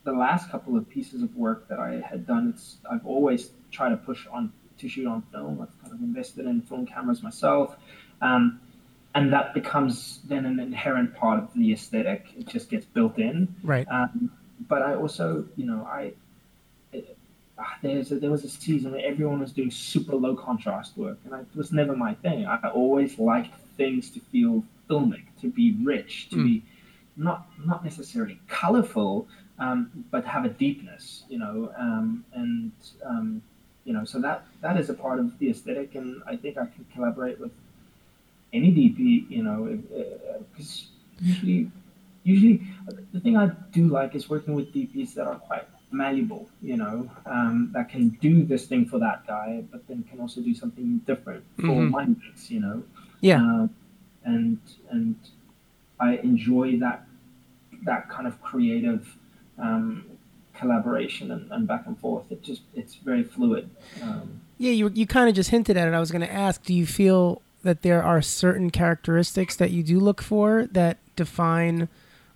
the last couple of pieces of work that I had done, it's I've always tried to push on to shoot on film. I've kind of invested in film cameras myself. Um, and that becomes then an inherent part of the aesthetic. It just gets built in.
Right.
Um, but I also, you know, I it, ah, there's a, there was a season where everyone was doing super low contrast work, and I, it was never my thing. I always liked things to feel filmic, to be rich, to mm. be not not necessarily colorful, um, but have a deepness, you know, um, and um, you know, so that that is a part of the aesthetic, and I think I can collaborate with any DP, you know, because uh, usually, usually the thing I do like is working with DPs that are quite malleable, you know, um, that can do this thing for that guy, but then can also do something different for mm-hmm. my mix, you know.
Yeah. Uh,
and and I enjoy that that kind of creative um, collaboration and, and, back and forth. It just it's very fluid. Um,
yeah, you you kind of just hinted at it. I was going to ask, do you feel that there are certain characteristics that you do look for that define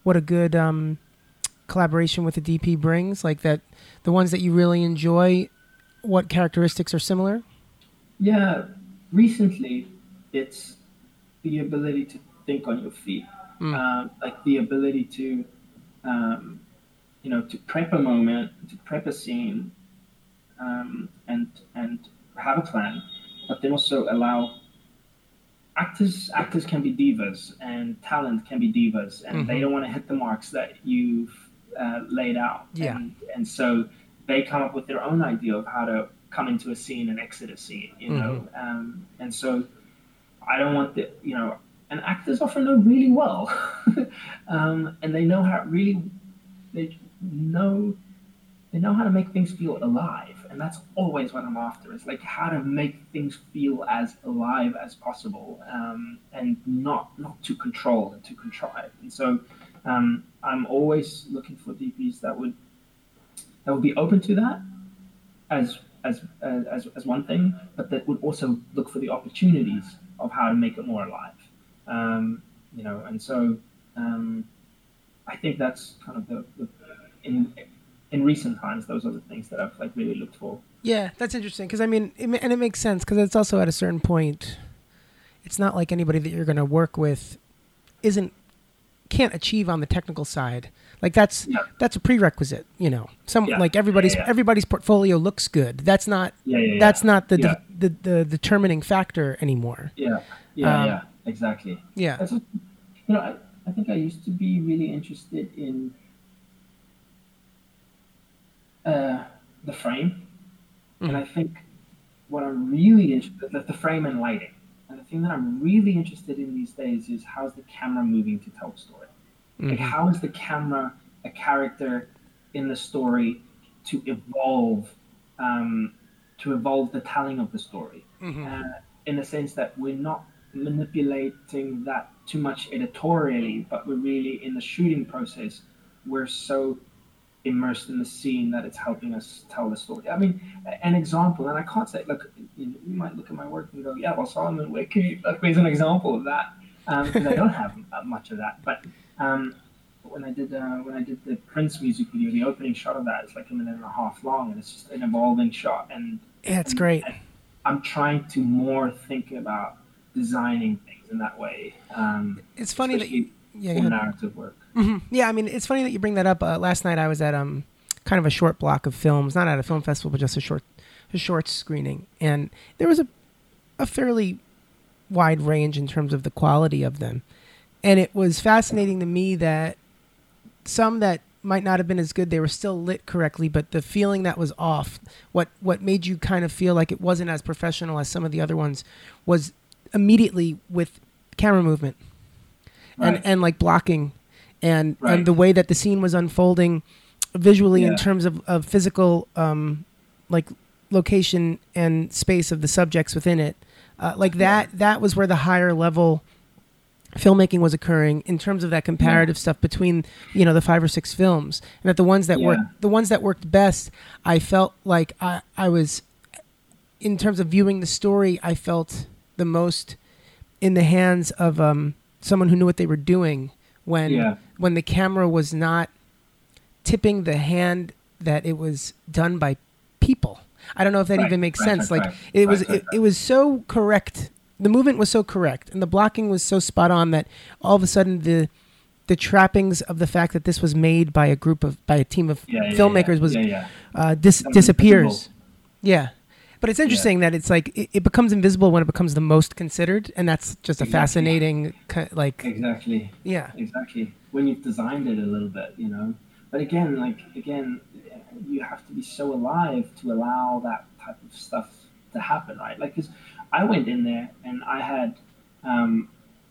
what a good um, collaboration with a DP brings? Like that, the ones that you really enjoy, what characteristics are similar?
Yeah, recently it's the ability to think on your feet, mm. um, like the ability to, um, you know, to prep a moment, to prep a scene, um, and and have a plan, but then also allow actors actors can be divas and talent can be divas and mm-hmm. they don't want to hit the marks that you've uh, laid out
yeah
and, and so they come up with their own idea of how to come into a scene and exit a scene you know mm-hmm. um, and so i don't want the you know and actors often know really well um, and they know how really they know they know how to make things feel alive and that's always what i'm after is like how to make things feel as alive as possible um, and not not too controlled and to contrive. and so um, i'm always looking for dps that would that would be open to that as as as, as one thing but that would also look for the opportunities of how to make it more alive um, you know and so um, i think that's kind of the, the in in recent times, those are the things that I've like really looked for.
Yeah, that's interesting because I mean, it, and it makes sense because it's also at a certain point, it's not like anybody that you're going to work with isn't can't achieve on the technical side. Like that's yeah. that's a prerequisite, you know. Some yeah. like everybody's yeah, everybody's portfolio looks good. That's not that's not the, the, the, the determining factor anymore.
Yeah, yeah, um, yeah, exactly.
Yeah,
that's you know, I, I think I used to be really interested in uh, the frame, mm. and I think what I'm really interested the, the frame and lighting. And the thing that I'm really interested in these days is how's the camera moving to tell the story? Mm-hmm. Like how is the camera a character in the story to evolve, um, to evolve the telling of the story, mm-hmm. uh, in the sense that we're not manipulating that too much editorially, but we're really in the shooting process. We're so immersed in the scene that it's helping us tell the story. I mean, an example, and I can't say, look, you, might look at my work and go, yeah, well, Salomon, where can you, like, there's an example of that, um, I don't have much of that. But um, when I did uh, when I did the Prince music video, the opening shot of that is like a minute and a half long, and it's just an evolving shot. And
yeah, it's great.
I'm trying to more think about designing things in that way. Um,
it's funny that you
yeah, narrative work.
Mm-hmm. Yeah, I mean, it's funny that you bring that up. Uh, last night I was at um, kind of a short block of films, not at a film festival, but just a short, a short screening, and there was a, a fairly wide range in terms of the quality of them, and it was fascinating to me that some that might not have been as good, they were still lit correctly, but the feeling that was off, what what made you kind of feel like it wasn't as professional as some of the other ones, was immediately with camera movement. Right. And, and like blocking and right. and the way that the scene was unfolding visually yeah. in terms of, of physical um, like location and space of the subjects within it uh, like that yeah. that was where the higher level filmmaking was occurring in terms of that comparative yeah. stuff between you know the five or six films and that the ones that worked the ones that worked best i felt like i i was in terms of viewing the story i felt the most in the hands of um, someone who knew what they were doing when yeah. when the camera was not tipping the hand that it was done by people I don't know if that
Right,
even makes
right,
sense.
right,
like it was, it, it was so correct. The movement was so correct, and the blocking was so spot on that all of a sudden the the trappings of the fact that this was made by a group of by a team of
Yeah,
filmmakers
yeah,
was
yeah,
uh, dis- disappears.
invisible.
Yeah. But it's interesting that it's like it, it becomes invisible when it becomes the most considered, and that's just a
Exactly.
fascinating, like,
Exactly.
yeah,
exactly when you've designed it a little bit you know but again like again you have to be so alive to allow that type of stuff to happen right like because i went in there and i had um,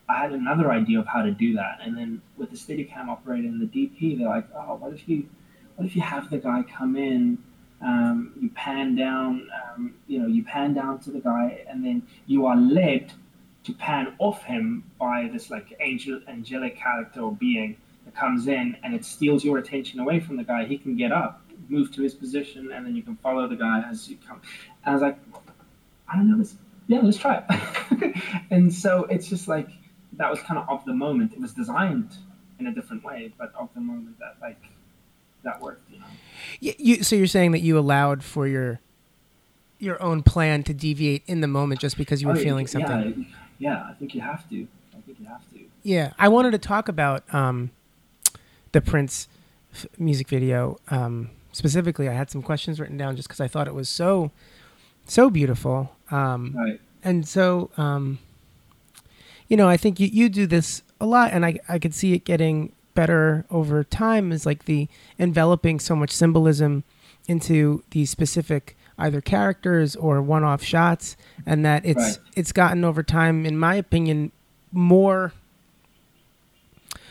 i had another idea of how to do that and then with the steadicam operator and the dp they're like oh what if you what if you have the guy come in um, you pan down um, you know you pan down to the guy and then you are led to pan off him by this like angel angelic character or being that comes in and it steals your attention away from the guy. He can get up, move to his position, and then you can follow the guy as you come. And I was like, I don't know this. Yeah, let's try it. and so it's just like that was kind of of the moment. It was designed in a different way, but of the moment that like that worked. You know.
Y- you, so you're saying that you allowed for your your own plan to deviate in the moment just because you were
Oh,
feeling
yeah,
something.
Yeah, I think you have to. I think you have to.
Yeah, I wanted to talk about um, the Prince f- music video um, specifically. I had some questions written down just because I thought it was so so beautiful. Um,
Right.
and so um, you know i think you, you do this a lot and I, I could see it getting better over time is like the enveloping so much symbolism into these specific either characters or one-off shots and that it's
Right.
it's gotten over time in my opinion more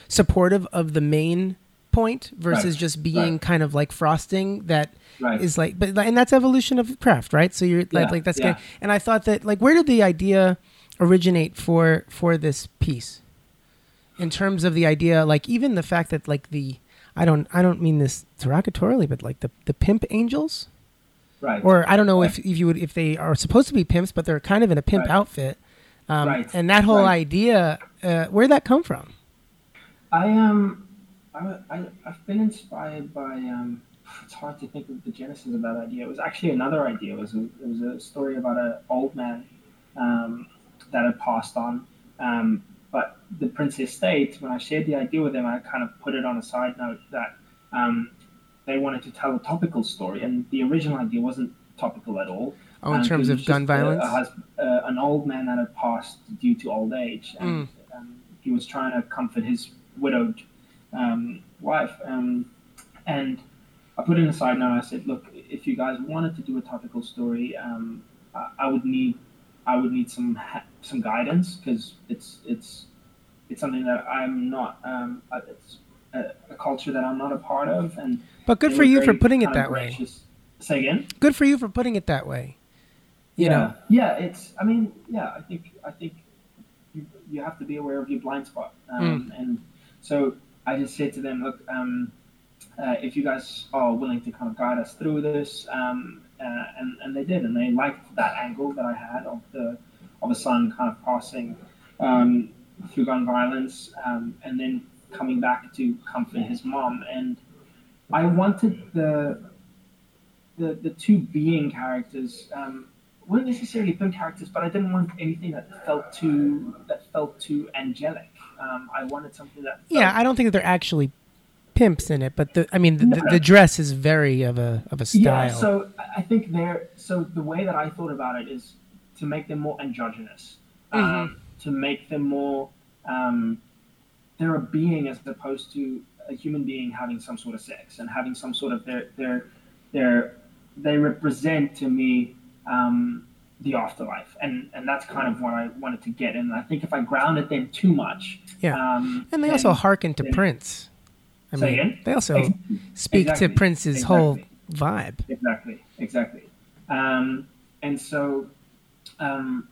supportive of the main point versus
Right.
just being
Right.
kind of like frosting that
Right.
is like but and that's evolution of craft right so you're like
Yeah,
like that's
yeah.
good and i thought that like where did the idea originate for for this piece in terms of the idea like even the fact that like the i don't i don't mean this derogatorily but like the the pimp angels
right.
or i don't know if, if you would if they are supposed to be pimps but they're kind of in a pimp outfit um,
Right.
and that whole idea uh, where'd that come from
I um, I, I I've been inspired by um. It's hard to think of the genesis of that idea. It was actually another idea. It was a, it was a story about an old man, um, that had passed on. Um, but the Prince Estate, when I shared the idea with them, I kind of put it on a side note that um, they wanted to tell a topical story, and the original idea wasn't topical at all.
oh in
Um,
terms of gun
a-
violence
a uh, an old man that had passed due to old age, and um, he was trying to comfort his widowed um, wife. Um, and I put in a side note. I said, "Look, if you guys wanted to do a topical story, um, I, I would need, I would need some ha- some guidance because it's it's it's something that I'm not. Um, it's a, a culture that I'm not a part of, and
but good for you for putting it that way
gracious. Say again.
good for you for putting it that way you
yeah.
know
Yeah, it's. I mean, yeah. I think. I think you, you have to be aware of your blind spot, um, and so I just said to them, look, um, uh, if you guys are willing to kind of guide us through this, um, uh, and and they did, and they liked that angle that I had of the of a son kind of passing um, through gun violence, um, and then coming back to comfort his mom, and I wanted the the the two being characters um, weren't necessarily pimp characters, but I didn't want anything that felt too that felt too angelic. Um, I wanted something that felt,
Yeah, I don't think that they're actually pimps in it, but the I mean the, the, the dress is very of a of a style.
yeah. So I- I think they're so the way that I thought about it is to make them more androgynous,
Mm-hmm.
um, to make them more um, they're a being as opposed to a human being having some sort of sex and having some sort of their their their they represent to me um, the afterlife and and that's kind of what I wanted to get and I think if I grounded them too much
Yeah.
um,
and they
then-
also hearken to
then-
Prince. I mean,
again?
they also
Ex-
speak
exactly,
to Prince's whole vibe.
exactly exactly um, and so um,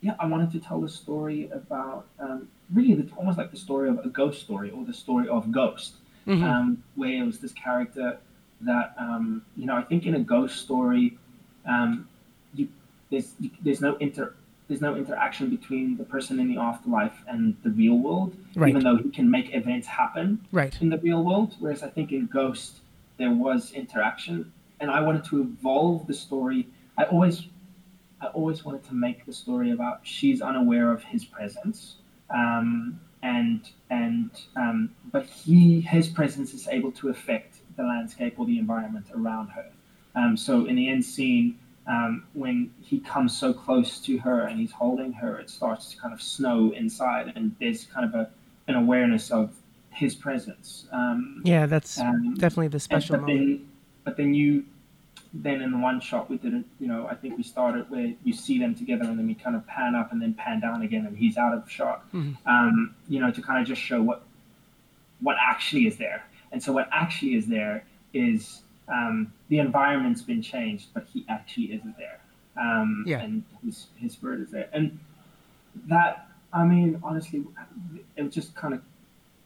yeah i wanted to tell the story about um, really the, almost like the story of a ghost story or the story of ghost
Mhm.
um, where it was this character that um, you know i think in a ghost story um, you, there's there's no inter there's no interaction between the person in the afterlife and the real world
Right.
even though he can make events happen
right.
in the real world. Whereas I think in Ghost there was interaction, and I wanted to evolve the story. I always I always wanted to make the story about she's unaware of his presence, um, and and um, but he his presence is able to affect the landscape or the environment around her. Um, so in the end scene, um, when he comes so close to her and he's holding her, it starts to kind of snow inside, and there's kind of a an awareness of his presence. Um,
yeah, that's um, definitely the special
and, but
moment.
Then, but then you then in the one shot we didn't you know i think we started where you see them together and then we kind of pan up and then pan down again and he's out of shot mm-hmm. um, you know to kind of just show what what actually is there and so what actually is there is um, the environment's been changed but he actually isn't there um, yeah. and his his bird is there and that i mean honestly it was just kind of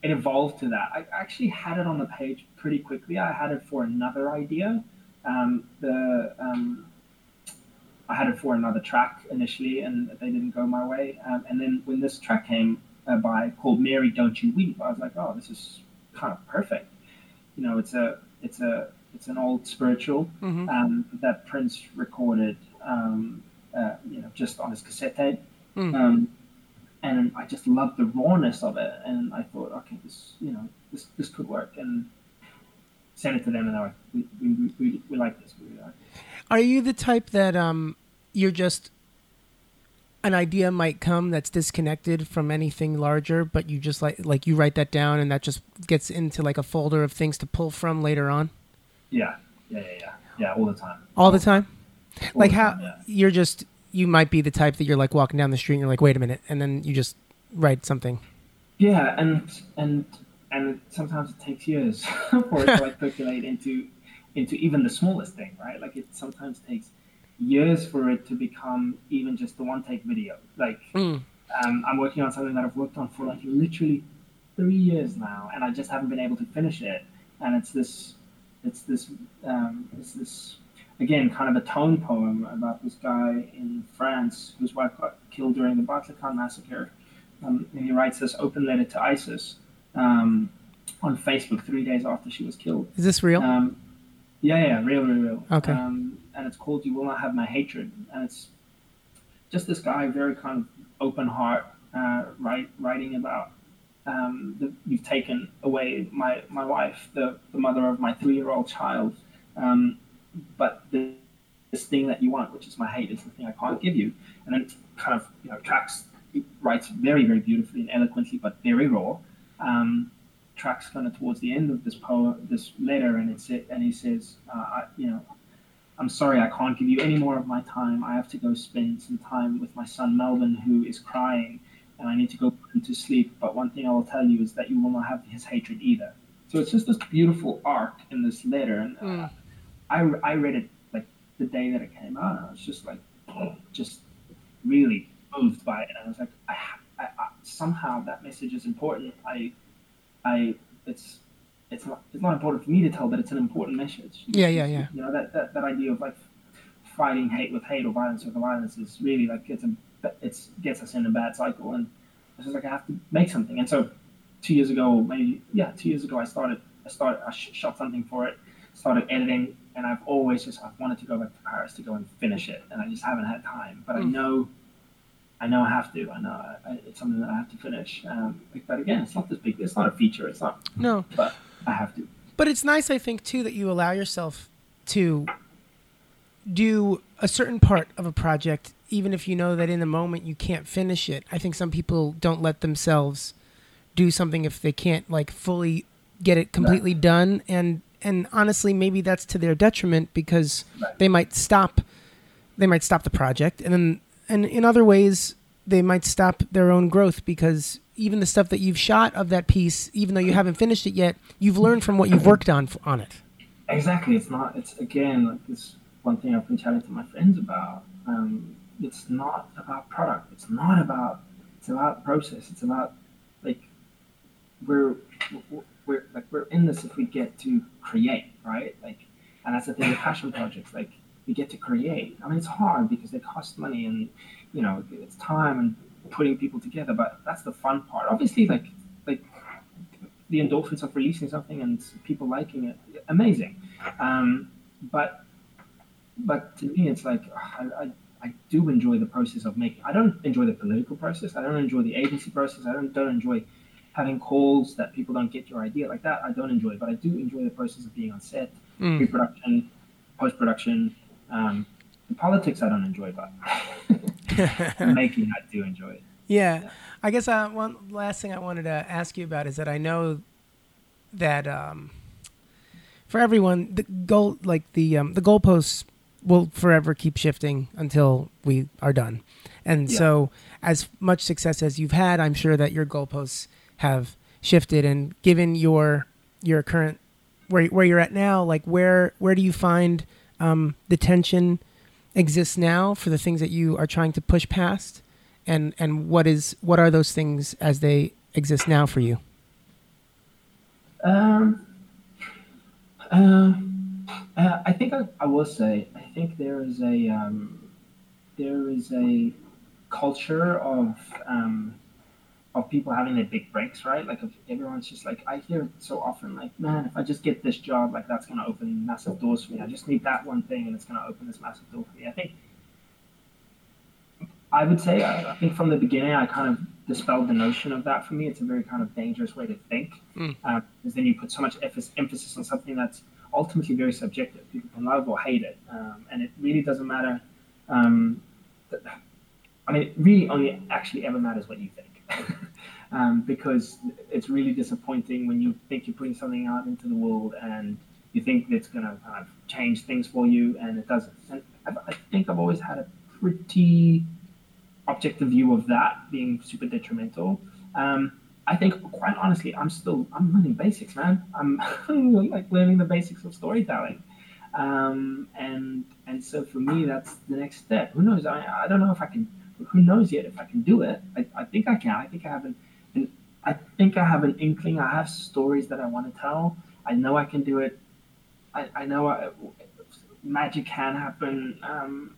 it evolved to that i actually had it on the page pretty quickly i had it for another idea um, the um, I had it for another track initially, and they didn't go my way. Um, and then when this track came uh, by called "Mary, Don't You Weep," I was like, "Oh, this is kind of perfect." You know, it's a it's a it's an old spiritual mm-hmm. um, that Prince recorded, um, uh, you know, just on his cassette tape. Mm. Um, and I just loved the rawness of it, and I thought, okay, this, you know, this this could work. And send it to them, and they're like, we, we, we, we like this. We like
Are you the type that um, you're just an idea might come that's disconnected from anything larger, but you just like like you write that down, and that just gets into like a folder of things to pull from later on.
Yeah, yeah, yeah, yeah, yeah, all the time.
All the time. All like the how time, yeah. you're just you might be the type that you're like walking down the street and you're like, wait a minute, and then you just write something.
Yeah, and and and sometimes it takes years for it to like percolate into into even the smallest thing, right? Like it sometimes takes years for it to become even just the one take video. Like mm. um, I'm working on something that I've worked on for like literally three years now, and I just haven't been able to finish it. And it's this, it's this, um, it's this again kind of a tone poem about this guy in France whose wife got killed during the Bataclan massacre. Um, and he writes this open letter to ISIS um, on Facebook three days after she was killed.
Is this real?
Um, yeah, yeah, real, real, real.
Okay.
Um, and it's called "You Will Not Have My Hatred," and it's just this guy, very kind of open heart, uh, write, writing about um, the, you've taken away my my wife, the the mother of my three year old child, um, but the, this thing that you want, which is my hate, is the thing I can't give you. And it kind of you know tracks he writes very very beautifully and eloquently, but very raw um, tracks kind of towards the end of this poem, this letter, and it's it, and he says, uh, I, you know, I'm sorry, I can't give you any more of my time. I have to go spend some time with my son Melvin, who is crying, and I need to go put him to sleep. But one thing I will tell you is that you will not have his hatred either. So it's just this beautiful arc in this letter, and uh, mm. I I read it like the day that it came out, and I was just like, just really moved by it. And I was like, I, I, I, somehow that message is important. I, I, it's, it's not, it's not important for me to tell, but it's an important message.
Yeah, yeah, yeah.
You know that, that, that idea of like fighting hate with hate or violence with violence is really like it's a, it's gets us in a bad cycle, and it's just like I have to make something. And so, two years ago, maybe yeah, two years ago, I started, I started, I shot something for it, started editing, and I've always just I've wanted to go back to Paris to go and finish it, and I just haven't had time. But mm. I hmm. know I know I have to. I know I, it's something that I have to finish. Um, but again, it's not this big. It's not a feature. It's not.
No.
But I have to.
But it's nice, I think, too, that you allow yourself to do a certain part of a project, even if you know that in the moment you can't finish it. I think some people don't let themselves do something if they can't like fully get it completely done, and and honestly, maybe that's to their detriment because they might stop. They might stop the project, and then and in other ways they might stop their own growth because even the stuff that you've shot of that piece, even though you haven't finished it yet, you've learned from what you've worked on on it.
Exactly. It's not. It's again like this one thing I've been telling to my friends about. Um, it's not about product. It's not about. It's about process. It's about like we're we're like we're in this if we get to create, right? Like, and that's the thing with passion projects. Like we get to create. I mean, it's hard because they cost money and you know it's time and putting people together. But that's the fun part. Obviously, like like the endorphins of releasing something and people liking it, amazing. Um, but but to me, it's like I, I, I do enjoy the process of making. I don't enjoy the political process. I don't enjoy the agency process. I don't don't enjoy having calls that people don't get your idea like that. I don't enjoy, but I do enjoy the process of being on set, mm. pre-production, post-production. Um, the politics I don't enjoy, but making I do enjoy it.
Yeah. yeah. I guess uh, one last thing I wanted to ask you about is that I know that um, for everyone, the goal, like the um, the goalposts, will forever keep shifting until we are done. And yeah. so, as much success as you've had, I'm sure that your goalposts have shifted. And given your your current where where you're at now, like where where do you find um, the tension exists now for the things that you are trying to push past? And and what is what are those things as they exist now for you?
Um. Uh, uh, I think I, I will say I think there is a um, there is a culture of um, of people having their big breaks, right? Like if everyone's just like I hear it so often, like man, if I just get this job, like that's gonna open massive doors for me. I just need that one thing, and it's gonna open this massive door for me. I think I would say I, I think from the beginning I kind of dispelled the notion of that for me. It's a very kind of dangerous way to think, mm. uh, because then you put so much emphasis on something that's ultimately very subjective. People can love or hate it, um, and it really doesn't matter. Um, I mean, it really only actually ever matters what you think, um, because it's really disappointing when you think you're putting something out into the world and you think it's going to kind of change things for you, and it doesn't. And I, I think I've always had a pretty objective view of that being super detrimental. Um, I think, quite honestly, I'm still I'm learning basics, man. I'm like learning the basics of storytelling, um, and and so for me, that's the next step. Who knows? I, I don't know if I can. Who knows yet if I can do it? I, I think I can. I think I have an, an I think I have an inkling. I have stories that I want to tell. I know I can do it. I, I know I, magic can happen. Um,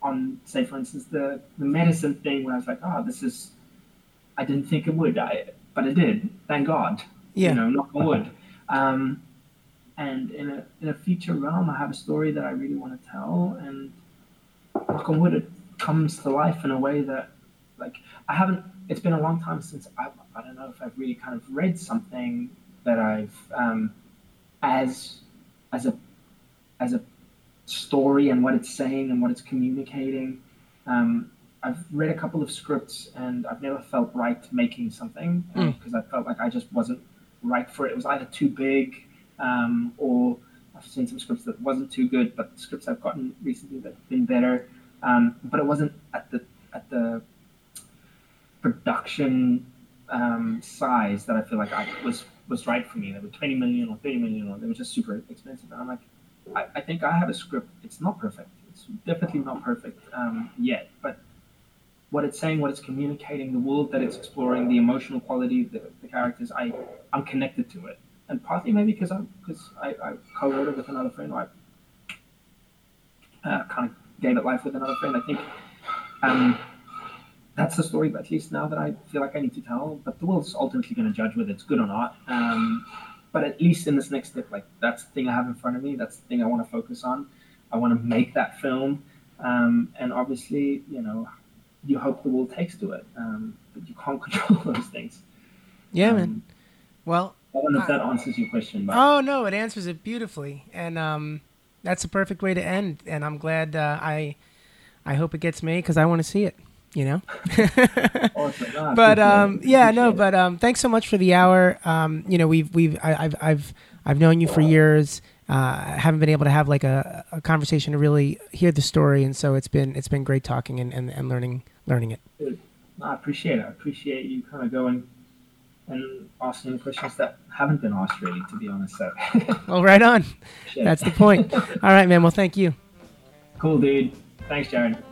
on say for instance the the medicine thing where I was like, oh, this is I didn't think it would. I but it did. Thank God. Yeah. You know, knock on wood. Um, and in a in a future realm, I have a story that I really want to tell, and knock on wood, it comes to life in a way that, like, I haven't. It's been a long time since I I don't know if I've really kind of read something that I've um, as as a as a story and what it's saying and what it's communicating. Um, I've read a couple of scripts and I've never felt right making something because uh, mm. I felt like I just wasn't right for it. It was either too big um, or I've seen some scripts that wasn't too good, but the scripts I've gotten recently that have been better. Um, but it wasn't at the at the production um, size that I feel like I was was right for me. They were 20 million or 30 million, or they were just super expensive. And I'm like, I, I think I have a script. It's not perfect. It's definitely not perfect um, yet, but what it's saying, what it's communicating, the world that it's exploring, the emotional quality, the, the characters, I, I'm connected to it. And partly maybe because I, because I, I co-wrote it with another friend, I uh, kind of gave it life with another friend. I think um, that's the story, at least now that I feel like I need to tell. But the world's ultimately going to judge whether it's good or not. Um, but at least in this next step, like that's the thing I have in front of me. That's the thing I want to focus on. I want to make that film. Um, and obviously, you know, you hope the world takes to it, um, but you can't control those things.
Yeah, um, man. Well,
I don't know if that answers your question. But.
Oh no, it answers it beautifully, and um, that's a perfect way to end. And I'm glad uh, I, I hope it gets made because I want to see it. You know. awesome. no, but um, yeah, no, but um, thanks so much for the hour. Um, you know, we've we've I, I've I've I've known you for years uh, haven't been able to have like a, a conversation to really hear the story, and so it's been it's been great talking and, and, and learning learning it.
I appreciate it. I appreciate you kind of going and asking questions that haven't been asked really, to be honest. So.
well, right on. That's the point. All right, man. Well, thank you.
Cool, dude. Thanks, Jared.